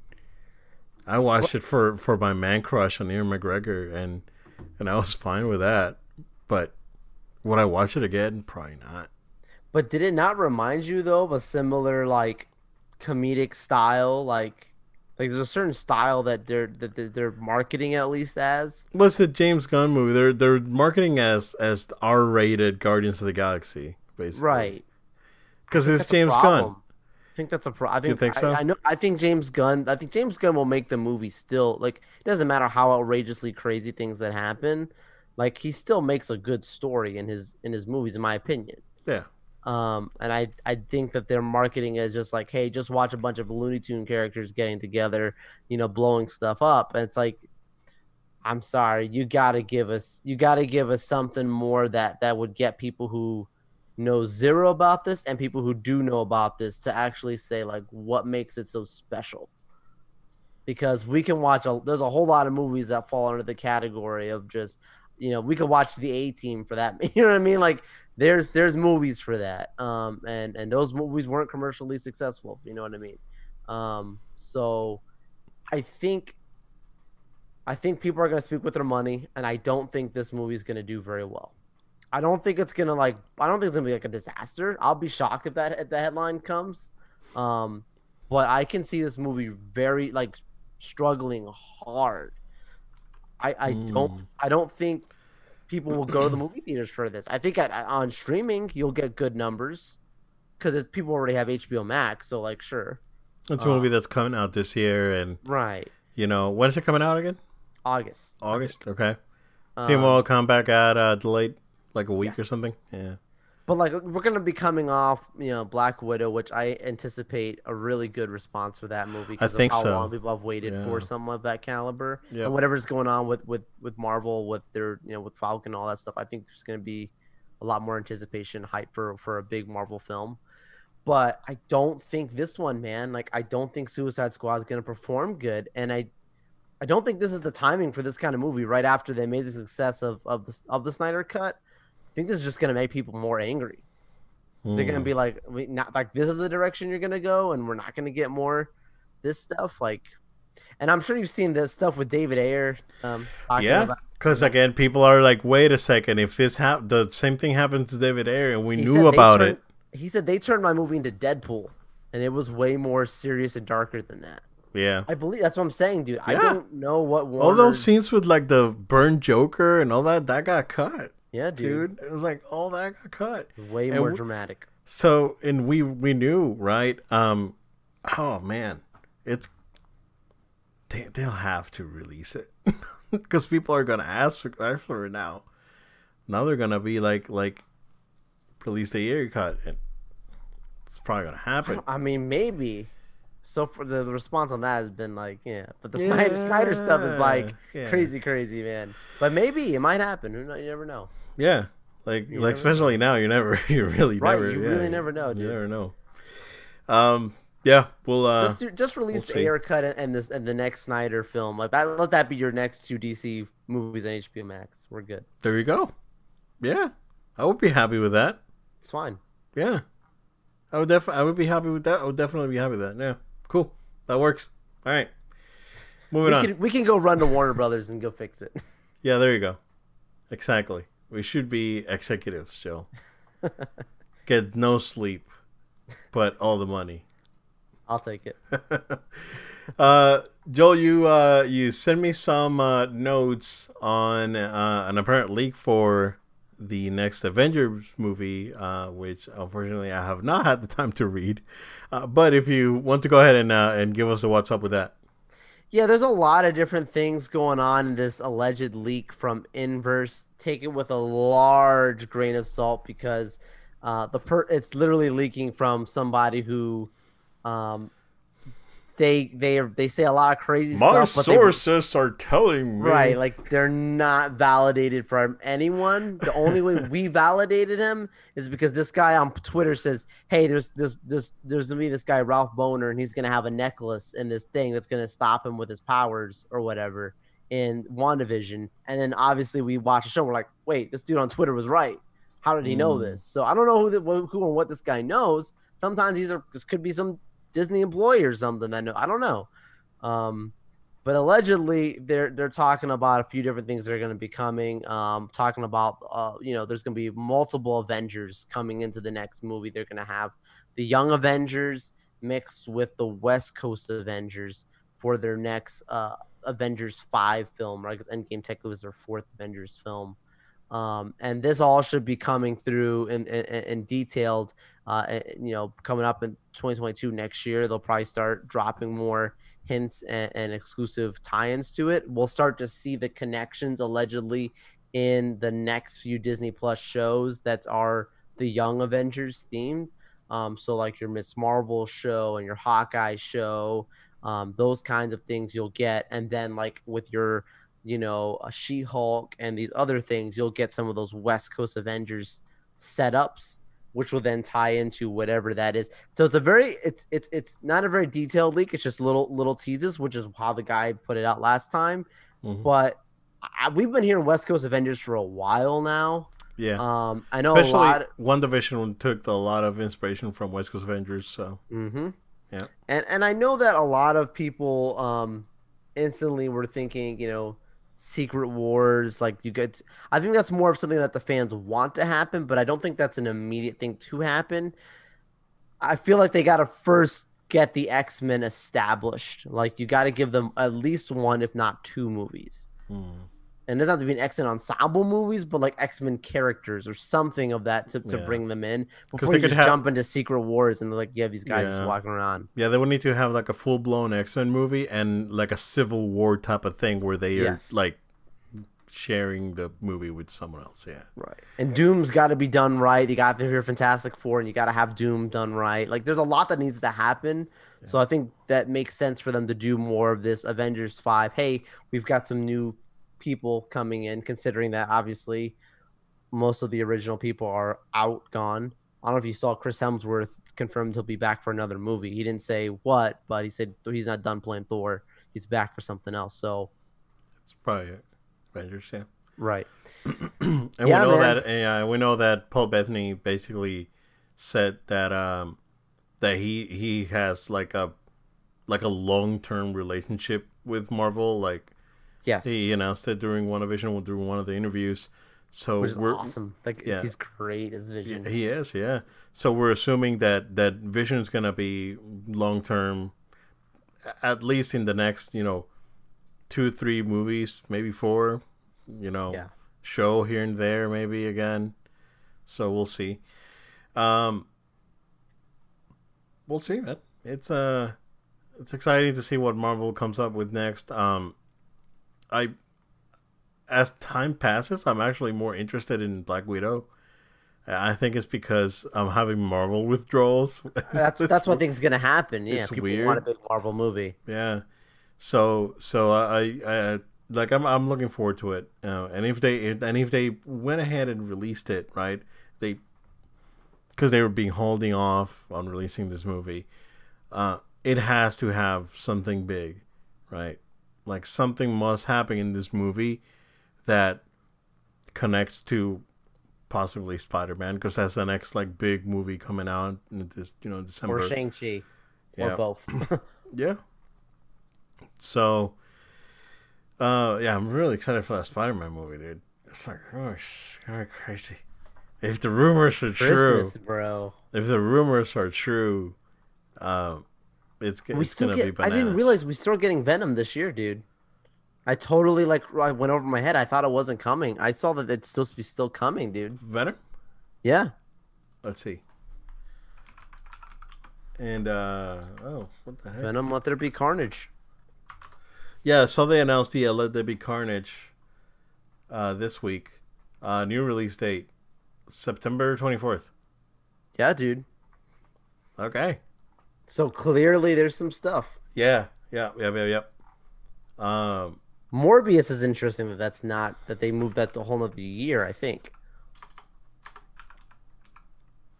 S1: I watched it for for my man crush on Ewan McGregor, and and I was fine with that. But would I watch it again? Probably not.
S2: But did it not remind you though of a similar like comedic style? Like, like there's a certain style that they're that they're- marketing at least as.
S1: What's the James Gunn movie? They're they're marketing as as R rated Guardians of the Galaxy, basically.
S2: Right.
S1: Because it's James. Gunn.
S2: I think that's a pro. I think,
S1: think so?
S2: I, I know. I think James Gunn. I think James Gunn will make the movie still. Like it doesn't matter how outrageously crazy things that happen. Like he still makes a good story in his in his movies, in my opinion.
S1: Yeah.
S2: Um, and I I think that their marketing is just like, hey, just watch a bunch of Looney Tune characters getting together, you know, blowing stuff up. And it's like, I'm sorry, you gotta give us you gotta give us something more that that would get people who know zero about this and people who do know about this to actually say like what makes it so special. Because we can watch a there's a whole lot of movies that fall under the category of just you know, we could watch the A team for that. You know what I mean? Like there's there's movies for that. Um and and those movies weren't commercially successful, you know what I mean? Um so I think I think people are going to speak with their money and I don't think this movie is going to do very well. I don't think it's going to like I don't think it's going to be like a disaster. I'll be shocked if that if the headline comes. Um but I can see this movie very like struggling hard. I I don't
S1: Mm.
S2: I don't think people will go to the movie theaters for this. I think at, on streaming you'll get good numbers because people already have HBO Max. So like, sure,
S1: It's a
S2: Uh,
S1: movie that's coming out this year, and
S2: right,
S1: you know when is it coming out again?
S2: August,
S1: August. Okay.
S2: Um,
S1: will come back at uh, delayed like a week or something. Yeah.
S2: But like, we're gonna be coming off, you know, Black Widow, which I anticipate a really good response for that movie because
S1: think
S2: of how
S1: so.
S2: long people have waited
S1: Yeah.
S2: for something of that caliber.
S1: Yep.
S2: And whatever's going on with with with Marvel, with their you know with Falcon, all that stuff. I think there's gonna be a lot more anticipation, hype for for a big Marvel film. But I don't think this one, man. Like, I don't think Suicide Squad is gonna perform good, and I. I don't think this is the timing for this kind of movie right after the amazing success of, of the of the Snyder cut. I think this is just gonna make people more angry. Is it gonna
S1: Hmm.
S2: be like we not like this is the direction you're gonna go, and we're not gonna get more this stuff like? And I'm sure you've seen this stuff with David Ayer. Um,
S1: Yeah,
S2: about-
S1: because again, people are like, "Wait a second! If this hap- the same thing happened to David Ayer, and we
S2: he
S1: knew about
S2: turned-
S1: it."
S2: He said they turned my movie into Deadpool, and it was way more serious and darker than that.
S1: Yeah.
S2: I believe that's what I'm saying, dude. I don't know what
S1: All those scenes with like the burned Joker and all that, that got cut,
S2: yeah, dude,
S1: dude. It was like all that got cut.
S2: way
S1: And
S2: more dramatic.
S1: So, and we we knew, right? Um, oh man, it's they they'll have to release it because people are gonna ask for, ask for it now. Now they're gonna be like like release the Ayer cut, and it's probably gonna happen.
S2: I mean, maybe, so for the, the response on that has been like, yeah, but the Snyder, Snyder stuff is like
S1: Yeah.
S2: crazy, crazy, man. But maybe it might happen. Who know? You never know.
S1: Yeah, like
S2: You
S1: like especially now, you never, you really
S2: Right,
S1: never,
S2: you
S1: yeah,
S2: really never know,
S1: You never know. Um, yeah, we'll uh,
S2: just, just release
S1: see.
S2: Ayer Cut and, and this and the next Snyder film. Like that, let that be your next two DC movies on HBO Max. We're good.
S1: there you go. Yeah, I would be happy with that.
S2: It's fine.
S1: Yeah, I would def, I would be happy with that. I would definitely be happy with that. Yeah, cool. That works. All right, moving
S2: We
S1: on.
S2: can, we can go run to Warner Brothers and go fix it.
S1: Yeah, there you go. Exactly. We should be executives, Joe. Get no sleep, but all the money.
S2: I'll take it.
S1: uh, Joel, you uh, you send me some uh, notes on uh, an apparent leak for the next Avengers movie, uh, which unfortunately I have not had the time to read. Uh, but if you want to go ahead and uh, and give us a what's up with that,
S2: Yeah, there's a lot of different things going on in this alleged leak from Inverse. Take it with a large grain of salt because uh, the per it's literally leaking from somebody who um, they they they say a lot of crazy stuff. but they-
S1: are telling me
S2: Right, like they're not validated from anyone. The only way we validated him is because this guy on Twitter says, "Hey, there's this this there's gonna be this guy Ralph Bohner, and he's gonna have a necklace in this thing that's gonna stop him with his powers or whatever in WandaVision." And then obviously we watch the show, we're like, "Wait, this dude on Twitter was right. How did he know
S1: Mm.
S2: this?" So I don't know who the, who and what this guy knows. Sometimes these are this could be some Disney employee or something that know. I don't know. Um, but allegedly they're they're talking about a few different things that are going to be coming um talking about uh you know there's going to be multiple avengers coming into the next movie they're going to have the young avengers mixed with the west coast avengers for their next uh avengers 5 film right because endgame technically was their fourth avengers film um, and this all should be coming through and detailed uh, and, you know coming up in 2022 next year they'll probably start dropping more hints and, and exclusive tie-ins to it. We'll start to see the connections allegedly in the next few Disney Plus shows that are the Young Avengers themed. Um, so like your Ms. Marvel show and your Hawkeye show, um, those kinds of things you'll get, and then like with your, you know, a She-Hulk and these other things, you'll get some of those West Coast Avengers setups which will then tie into whatever that is. So it's a very it's it's it's not a very detailed leak. It's just little little teases, which is how the guy put it out last time.
S1: Mhm.
S2: But I, we've been hearing West Coast Avengers for a while now.
S1: yeah.
S2: Um, I know
S1: Especially
S2: a lot.
S1: WandaVision took a lot of inspiration from West Coast Avengers, so
S2: Mm-hmm.
S1: Yeah.
S2: And and I know that a lot of people um instantly were thinking, you know, Secret Wars, like you get. I think that's more of something that the fans want to happen, but I don't think that's an immediate thing to happen. I feel like they got to first get the X Men established. Like you got to give them at least one, if not two movies.
S1: hmm.
S2: And it doesn't have to be an X Men ensemble movies, but like X Men characters or something of that to, to
S1: Yeah.
S2: bring them in before
S1: they
S2: you
S1: could
S2: just
S1: have-
S2: jump into Secret Wars and they're like have these guys
S1: Yeah.
S2: just walking around.
S1: yeah, they would need to have like a full blown X Men movie and like a Civil War type of thing where they are like sharing the movie with someone else. Yeah,
S2: Right. And Doom's got to be done right. You got to have your Fantastic Four, and you got to have Doom done right. Like, there's a lot that needs to happen. So I think that makes sense for them to do more of this Avengers Five. Hey, we've got some new people coming in, considering that obviously most of the original people are out, gone. I don't know if you saw Chris Hemsworth confirmed he'll be back for another movie. He didn't say what, but he said he's not done playing Thor. He's back for something else. So,
S1: it's probably. Avengers. Yeah.
S2: right.
S1: and
S2: Yeah,
S1: we know
S2: man.
S1: that yeah, we know that Paul Bettany basically said that um that he he has like a like a long term relationship with Marvel. Like
S2: Yes.
S1: he announced it during WandaVision during one of the interviews. So
S2: which is
S1: we're
S2: awesome. Like
S1: yeah.
S2: he's great as Vision.
S1: yeah, he is, yeah. So we're assuming that that Vision is gonna be long term, at least in the next you know two three movies, maybe four. You know,
S2: Yeah.
S1: show here and there, maybe again. So we'll see. Um, we'll see, man. It's uh, it's exciting to see what Marvel comes up with next. Um, I, as time passes, I'm actually more interested in Black Widow. I think it's because I'm having Marvel withdrawals.
S2: That's that's what I think is gonna happen. Yeah,
S1: it's
S2: people
S1: weird.
S2: want a big Marvel movie.
S1: Yeah. So so I, I like I'm I'm looking forward to it. Uh, and if they and if they went ahead and released it, right? They because they were being holding off on releasing this movie. Uh, it has to have something big, right? Like something must happen in this movie that connects to possibly Spider-Man because that's the next like big movie coming out in this you know December.
S2: Or Shang Chi,
S1: Yeah.
S2: or both.
S1: Yeah. So, uh, yeah, I'm really excited for that Spider-Man movie, dude. It's like, oh, it's kind of crazy. If the rumors are true,
S2: bro.
S1: if the rumors are true, um, it's,
S2: We
S1: it's
S2: still
S1: gonna
S2: get.
S1: be
S2: I didn't realize we still getting Venom this year, dude. I totally like. I went over my head. I thought it wasn't coming. I saw that it's supposed to be still coming, dude.
S1: Venom.
S2: Yeah.
S1: Let's see. And uh oh, what the heck?
S2: Venom, let there be carnage.
S1: Yeah, so they announced the uh, Let There Be Carnage uh, this week. Uh, new release date September 24th.
S2: Yeah, dude.
S1: Okay.
S2: So clearly there's some stuff.
S1: Yeah, yeah, yeah, yeah, yeah. Um,
S2: Morbius is interesting that that's not that they moved that the whole nother year. I think.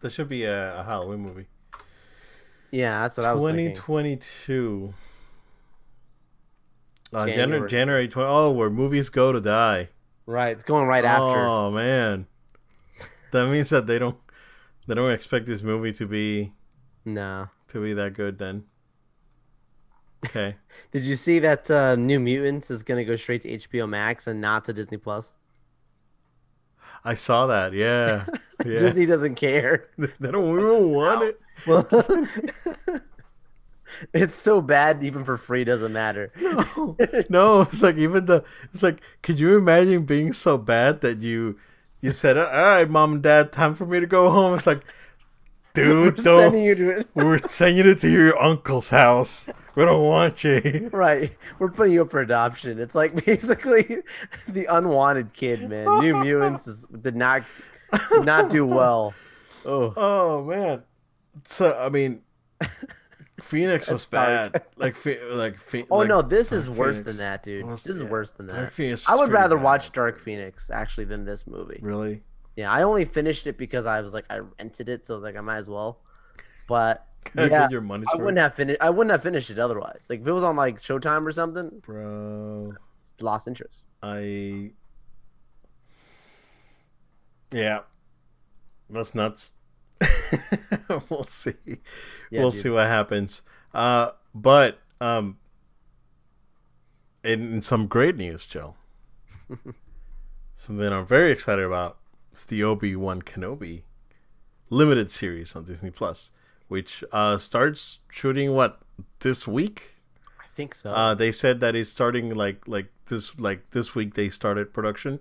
S1: there should be a, a Halloween movie.
S2: Yeah, that's what I was thinking.
S1: 2022. Uh, January.
S2: January.
S1: January 20. Oh, where movies go to die.
S2: Right, it's going right after.
S1: Oh man, that means that they don't they don't expect this movie to be
S2: No.
S1: to be that good. Then. Okay.
S2: Did you see that uh, New Mutants is going to go straight to HBO Max and not to Disney Plus?
S1: I saw that. Yeah. Yeah.
S2: Disney doesn't care.
S1: they don't even want it.
S2: Well, it's so bad, even for free, doesn't matter.
S1: No, no, it's like even the it's like could you imagine being so bad that you you said all right mom and dad time for me to go home it's like
S2: We're
S1: dude
S2: sending
S1: don't
S2: you to it.
S1: we're sending it to your uncle's house we don't want you
S2: Right, we're putting you up for adoption. It's like basically the unwanted kid, man. New Mutants is, did not did not do well. Oh,
S1: oh man so I mean Phoenix was bad like Phe- like Phe-
S2: oh
S1: like,
S2: no, this is
S1: Dark
S2: worse
S1: Phoenix
S2: than that, dude.
S1: was-
S2: This is
S1: yeah,
S2: worse than
S1: Dark
S2: that.
S1: Phoenix
S2: I would rather
S1: bad.
S2: watch Dark Phoenix actually than this movie.
S1: really
S2: Yeah, I only finished it because I was like I rented it, so I was like I might as well. But yeah,
S1: your money's
S2: I wouldn't have finished. I wouldn't have finished it otherwise. Like if it was on like Showtime or something,
S1: bro
S2: it's lost interest.
S1: I yeah, that's nuts. we'll see.
S2: Yeah,
S1: we'll
S2: dude.
S1: see what happens. Uh, but um, in, in some great news, Joe, something I'm very excited about. It's the Obi Wan Kenobi limited series on Disney Plus, which uh starts shooting what this week.
S2: I think so.
S1: Uh, they said that it's starting like like this like this week they started production,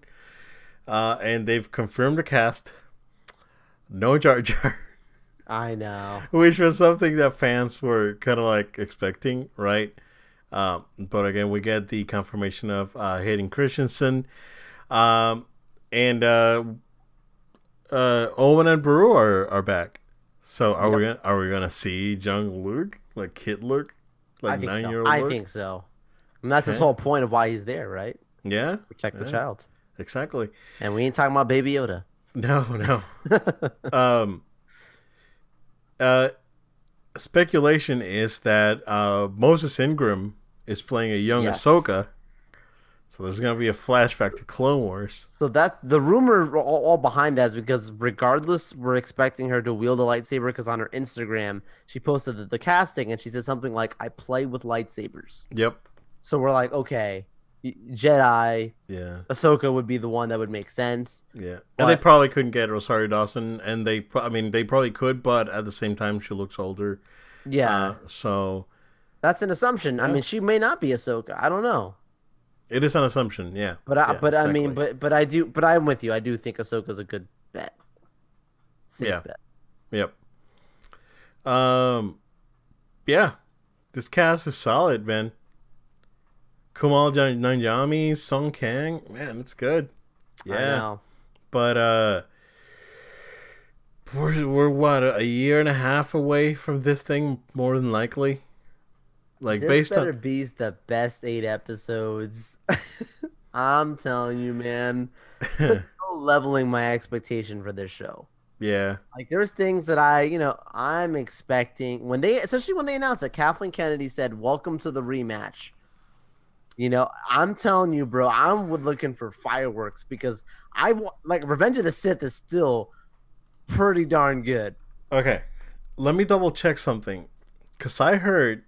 S1: uh, and they've confirmed the cast. No Jar Jar,
S2: I know.
S1: which was something that fans were kind of like expecting, right? Um, but again, we get the confirmation of uh, Hayden Christensen, um, and uh, uh, Owen and Baru are, are back. So are we gonna are we gonna see young Luke like kid Luke, like nine year old?
S2: I think so. And that's his whole point of why he's there, right?
S1: yeah,
S2: Protect the child.
S1: exactly.
S2: And we ain't talking about Baby Yoda.
S1: No, no. um, uh, speculation is that uh, Moses Ingram is playing a young
S2: Yes.
S1: Ahsoka. So there's gonna be a flashback to Clone Wars.
S2: So that the rumor all, all behind that is because regardless, we're expecting her to wield a lightsaber because on her Instagram she posted the, the casting and she said something like, "I play with lightsabers."
S1: Yep.
S2: So we're like, okay, Jedi
S1: Yeah.
S2: Ahsoka would be the one that would make sense.
S1: Yeah. And they probably couldn't get Rosario Dawson, and they, I mean, they probably could, but at the same time, she looks older.
S2: Yeah,
S1: Uh, so
S2: that's an assumption. I mean, she may not be Ahsoka. I don't know.
S1: It is an assumption. Yeah.
S2: But I,
S1: Yeah,
S2: but I mean, but but I do, but I'm with you. I do think Ahsoka's a good bet. Safe
S1: Yeah.
S2: bet.
S1: Yep. Um, yeah, this cast is solid, man. Kumail Nanjiani, Sung Kang, man, it's good.
S2: I
S1: Yeah,
S2: know.
S1: but uh, we're we're what a year and a half away from this thing, more than likely. Like
S2: this
S1: based
S2: better
S1: on
S2: be the best eight episodes. I'm telling you, man. No leveling my expectation for this show.
S1: yeah,
S2: Like there's things that I, you know, I'm expecting when they, especially when they announced that Kathleen Kennedy said, "Welcome to the rematch." You know, I'm telling you, bro, I'm looking for fireworks because I like Revenge of the Sith is still pretty darn good.
S1: Okay, let me double check something, cause I heard,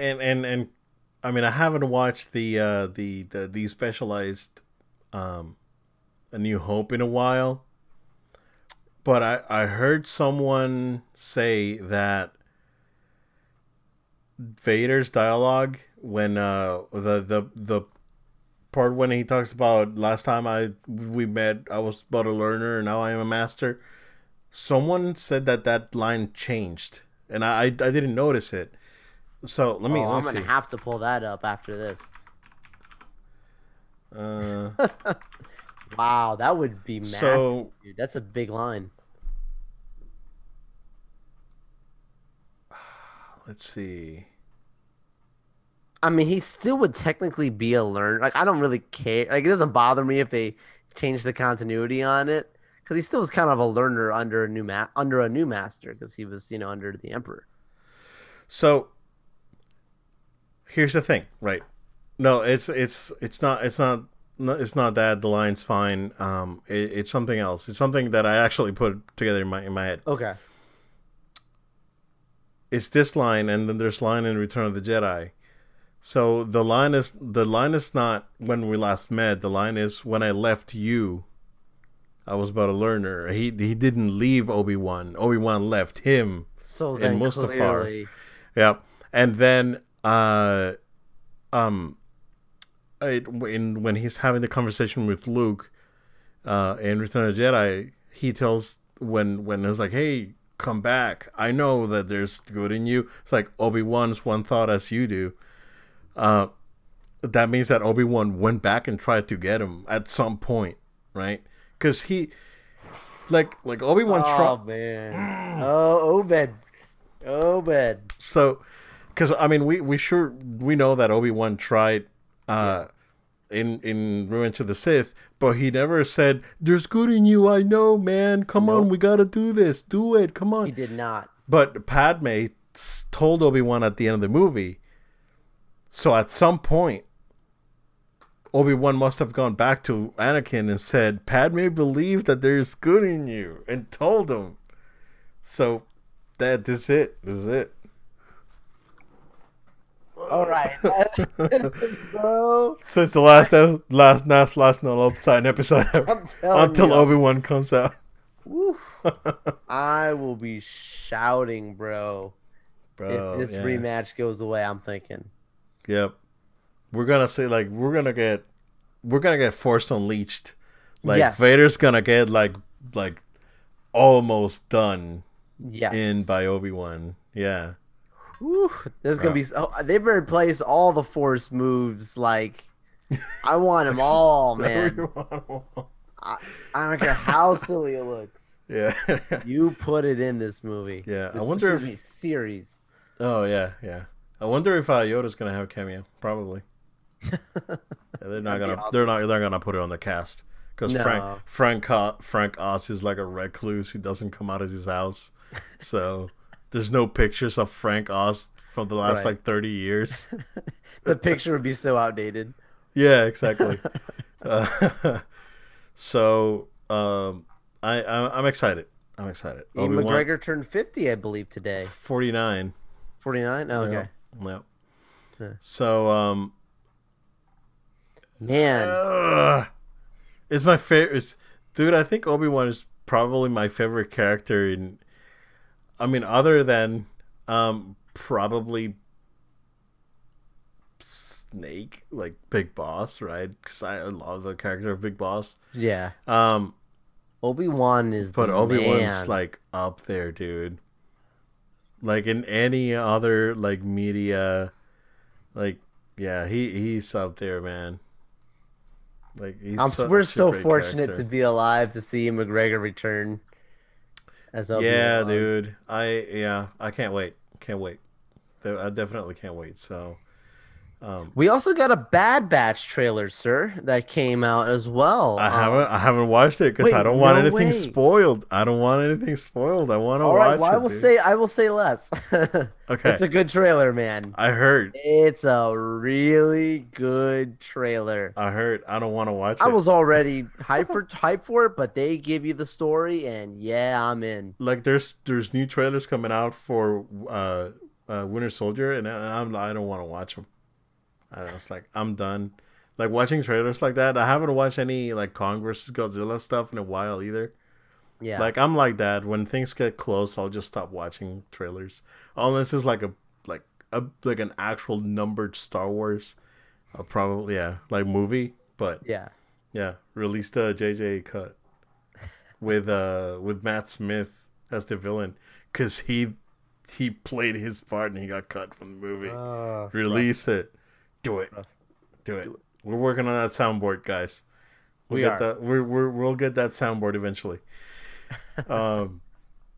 S1: and and and, I mean I haven't watched the uh the the the specialized, um, A New Hope in a while, but I I heard someone say that Vader's dialogue when uh the the the part when he talks about last time I we met I was but a learner and now I am a master someone said that that line changed and i i, I didn't notice it so let me,
S2: oh,
S1: let
S2: I'm
S1: me
S2: gonna
S1: see
S2: have to pull that up after this.
S1: uh,
S2: Wow, that would be massive,
S1: so
S2: dude. That's a big line.
S1: let's see
S2: I mean, he still would technically be a learner. Like, I don't really care. Like, it doesn't bother me if they change the continuity on it because he still was kind of a learner under a new ma- under a new master because he was, you know, under the emperor.
S1: so here's the thing right? No it's it's it's not it's not it's not that the line's fine. Um it, it's something else. It's something that i actually put together in my in my head.
S2: Okay.
S1: it's this line and then there's line in return of the jedi. So the line is the line is not when we last met. The line is when i left you i was but a learner. He he didn't leave obi-wan. Obi-wan left him
S2: So
S1: And
S2: then
S1: Mustafar.
S2: clearly,
S1: yeah and then uh um it, in when he's having the conversation with luke uh in return of the jedi he tells when when it's like hey come back. I know that there's good in you. It's like obi-wan's one thought as you do. Uh that means that obi-wan went back and tried to get him at some point right? Because he like like obi-wan
S2: oh
S1: tried
S2: man, oh Obed, Obed.
S1: so because i mean we we sure we know that obi-wan tried uh in in revenge of the sith but he never said there's good in you i know man. Come on we gotta do this. Do it. Come on.
S2: He did not.
S1: but padme told obi-wan at the end of the movie so at some point obi-wan must have gone back to anakin and said padme believes that there's good in you and told him. So that this is it. This is it
S2: All right, bro.
S1: Since the last last last last no upside episode until. Obi Wan comes out.
S2: I will be shouting, bro.
S1: Bro,
S2: if this
S1: yeah.
S2: rematch goes away, I'm thinking.
S1: Yep. We're gonna say like we're gonna get we're gonna get Force Unleashed. Like
S2: Yes.
S1: Vader's gonna get like like almost done
S2: Yes.
S1: in by Obi Wan. Yeah.
S2: Woo. There's gonna be. Oh, they better place all the force moves. Like, I want them all, man. I don't care how silly it looks.
S1: yeah.
S2: You put it in this movie.
S1: Yeah, I wonder if-
S2: me, series.
S1: oh yeah, yeah. I wonder if uh, Yoda's gonna have a cameo. Probably. Yeah, they're not gonna.
S2: awesome.
S1: They're not. They're gonna put it on the cast because
S2: No.
S1: Frank Frank Frank Oz is like a recluse. He doesn't come out of his house, so there's no pictures of Frank Oz from the last
S2: Right.
S1: like 30 years.
S2: The picture would be so outdated.
S1: Yeah, exactly. uh, so um, I, I I'm excited. I'm excited.
S2: Ewan
S1: Obi-Wan,
S2: McGregor turned 50, I believe, today.
S1: 49.
S2: 49? Oh, okay.
S1: Yeah. So um,
S2: Man,
S1: Ugh. it's my favorite. Dude, I think Obi Wan is probably my favorite character in. I mean, other than um, probably Snake, like Big Boss, right? Because I love the character of Big Boss.
S2: yeah.
S1: Um,
S2: Obi Wan is
S1: but Obi Wan's like up there, dude. Like in any other like media, like yeah, he he's up there, man. Like he's
S2: I'm,
S1: su-
S2: we're so fortunate
S1: character.
S2: to be alive to see McGregor return. As
S1: yeah,
S2: Obi-Wan.
S1: Um, dude. I yeah, I can't wait. Can't wait. I definitely can't wait. So, um,
S2: We also got a Bad Batch trailer, sir, that came out as well.
S1: I
S2: Um,
S1: haven't I haven't watched it because I don't want
S2: no
S1: anything
S2: way.
S1: spoiled. I don't want anything spoiled. I want to watch
S2: right, well,
S1: it.
S2: I will
S1: dude.
S2: say I will say less.
S1: okay.
S2: It's a good trailer, man.
S1: I heard.
S2: It's a really good trailer.
S1: I heard. I don't want to watch it.
S2: I was already hyped for hyped for it, but they give you the story, and yeah, I'm in.
S1: like there's there's new trailers coming out for uh, uh Winter Soldier, and I- I'm I don't want to watch them. I don't know, it's like I'm done. Like watching trailers like that. I haven't watched any like Congress Godzilla stuff in a while either.
S2: Yeah,
S1: Like I'm like that. When things get close, I'll just stop watching trailers. Unless it's like a like a like an actual numbered Star Wars. I'll probably yeah like movie, but
S2: yeah.
S1: yeah, release the JJ cut with uh with Matt Smith as the villain because he he played his part and he got cut from the movie.
S2: Uh,
S1: release it, do it,
S2: Rough.
S1: do it. We're working on that soundboard, guys. We'll
S2: We
S1: get
S2: are.
S1: that. We're, we're we'll get that soundboard eventually. um,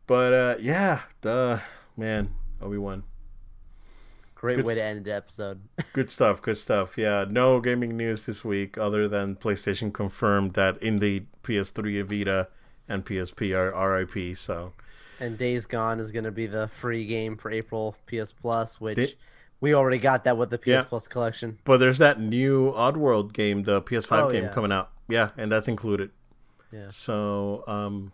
S1: but uh, yeah, the man Obi Wan.
S2: Great
S1: Good
S2: way to end the episode.
S1: Good stuff, good stuff. Yeah, no gaming news this week other than PlayStation confirmed that indeed PS3, Vita, and PSP are RIP. So
S2: and Days Gone is going to be the free game for April PS Plus, which
S1: Did-
S2: we already got that with the PS
S1: Yeah.
S2: Plus collection.
S1: But there's that new Oddworld game, the PS5
S2: Oh,
S1: game
S2: yeah.
S1: coming out. Yeah, and that's included.
S2: Yeah.
S1: So, um,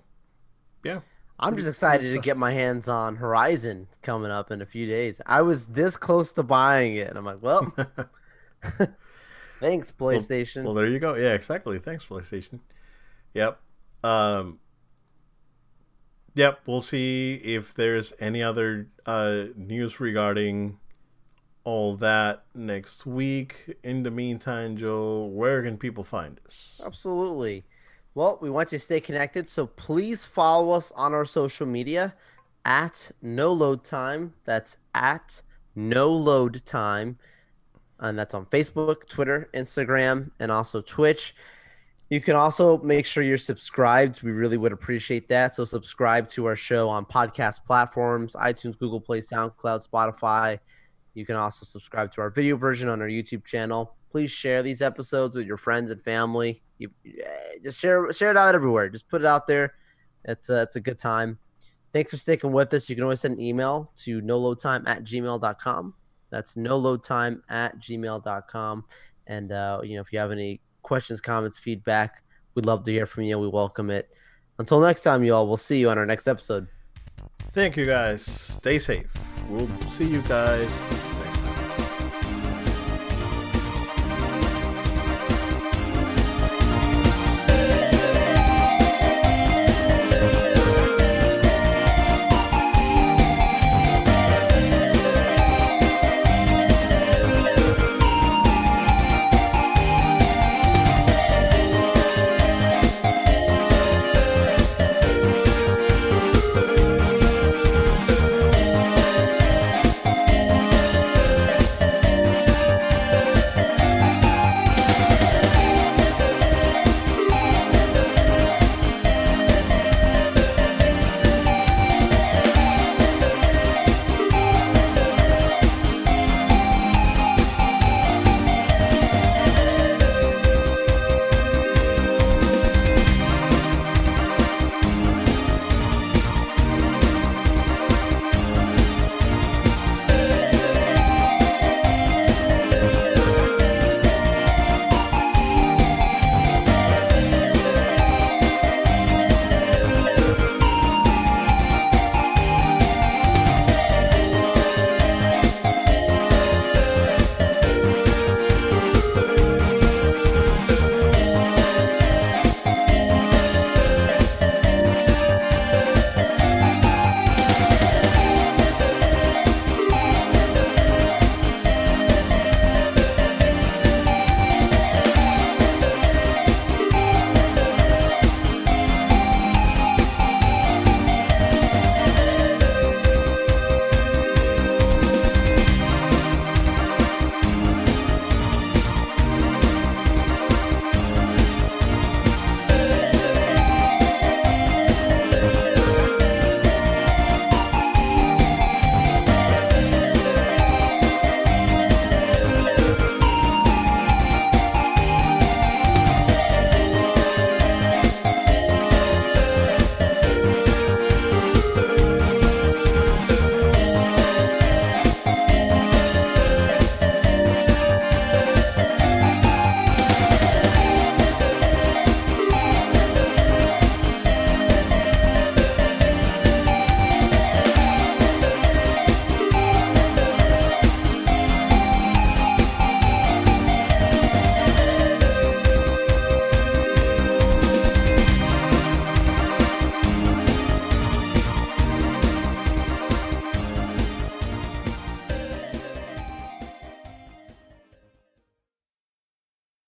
S1: yeah.
S2: I'm just excited to get my hands on Horizon coming up in a few days. I was this close to buying it, and I'm like, well, thanks PlayStation.
S1: Well, there you go. Yeah, exactly. Thanks, PlayStation. Yep. Um, yep. We'll see if there's any other uh, news regarding all that next week. In the meantime, Joe, where can people find us?
S2: Absolutely. Well, we want you to stay connected, so please follow us on our social media at no load time. That's at no load time. And that's on Facebook, Twitter, Instagram, and also Twitch. You can also make sure you're subscribed. We really would appreciate that. So subscribe to our show on podcast platforms, iTunes, Google Play, SoundCloud, Spotify. You can also subscribe to our video version on our YouTube channel. Please share these episodes with your friends and family. You, just share share it out everywhere. Just put it out there. It's a, it's a good time. Thanks for sticking with us. You can always send an email to noloadtime at gmail.com. That's noloadtime at gmail.com. And, uh, you know, if you have any questions, comments, feedback, we'd love to hear from you. We welcome it. Until next time, you all, we'll see you on our next episode.
S1: Thank you, guys. Stay safe. We'll see you guys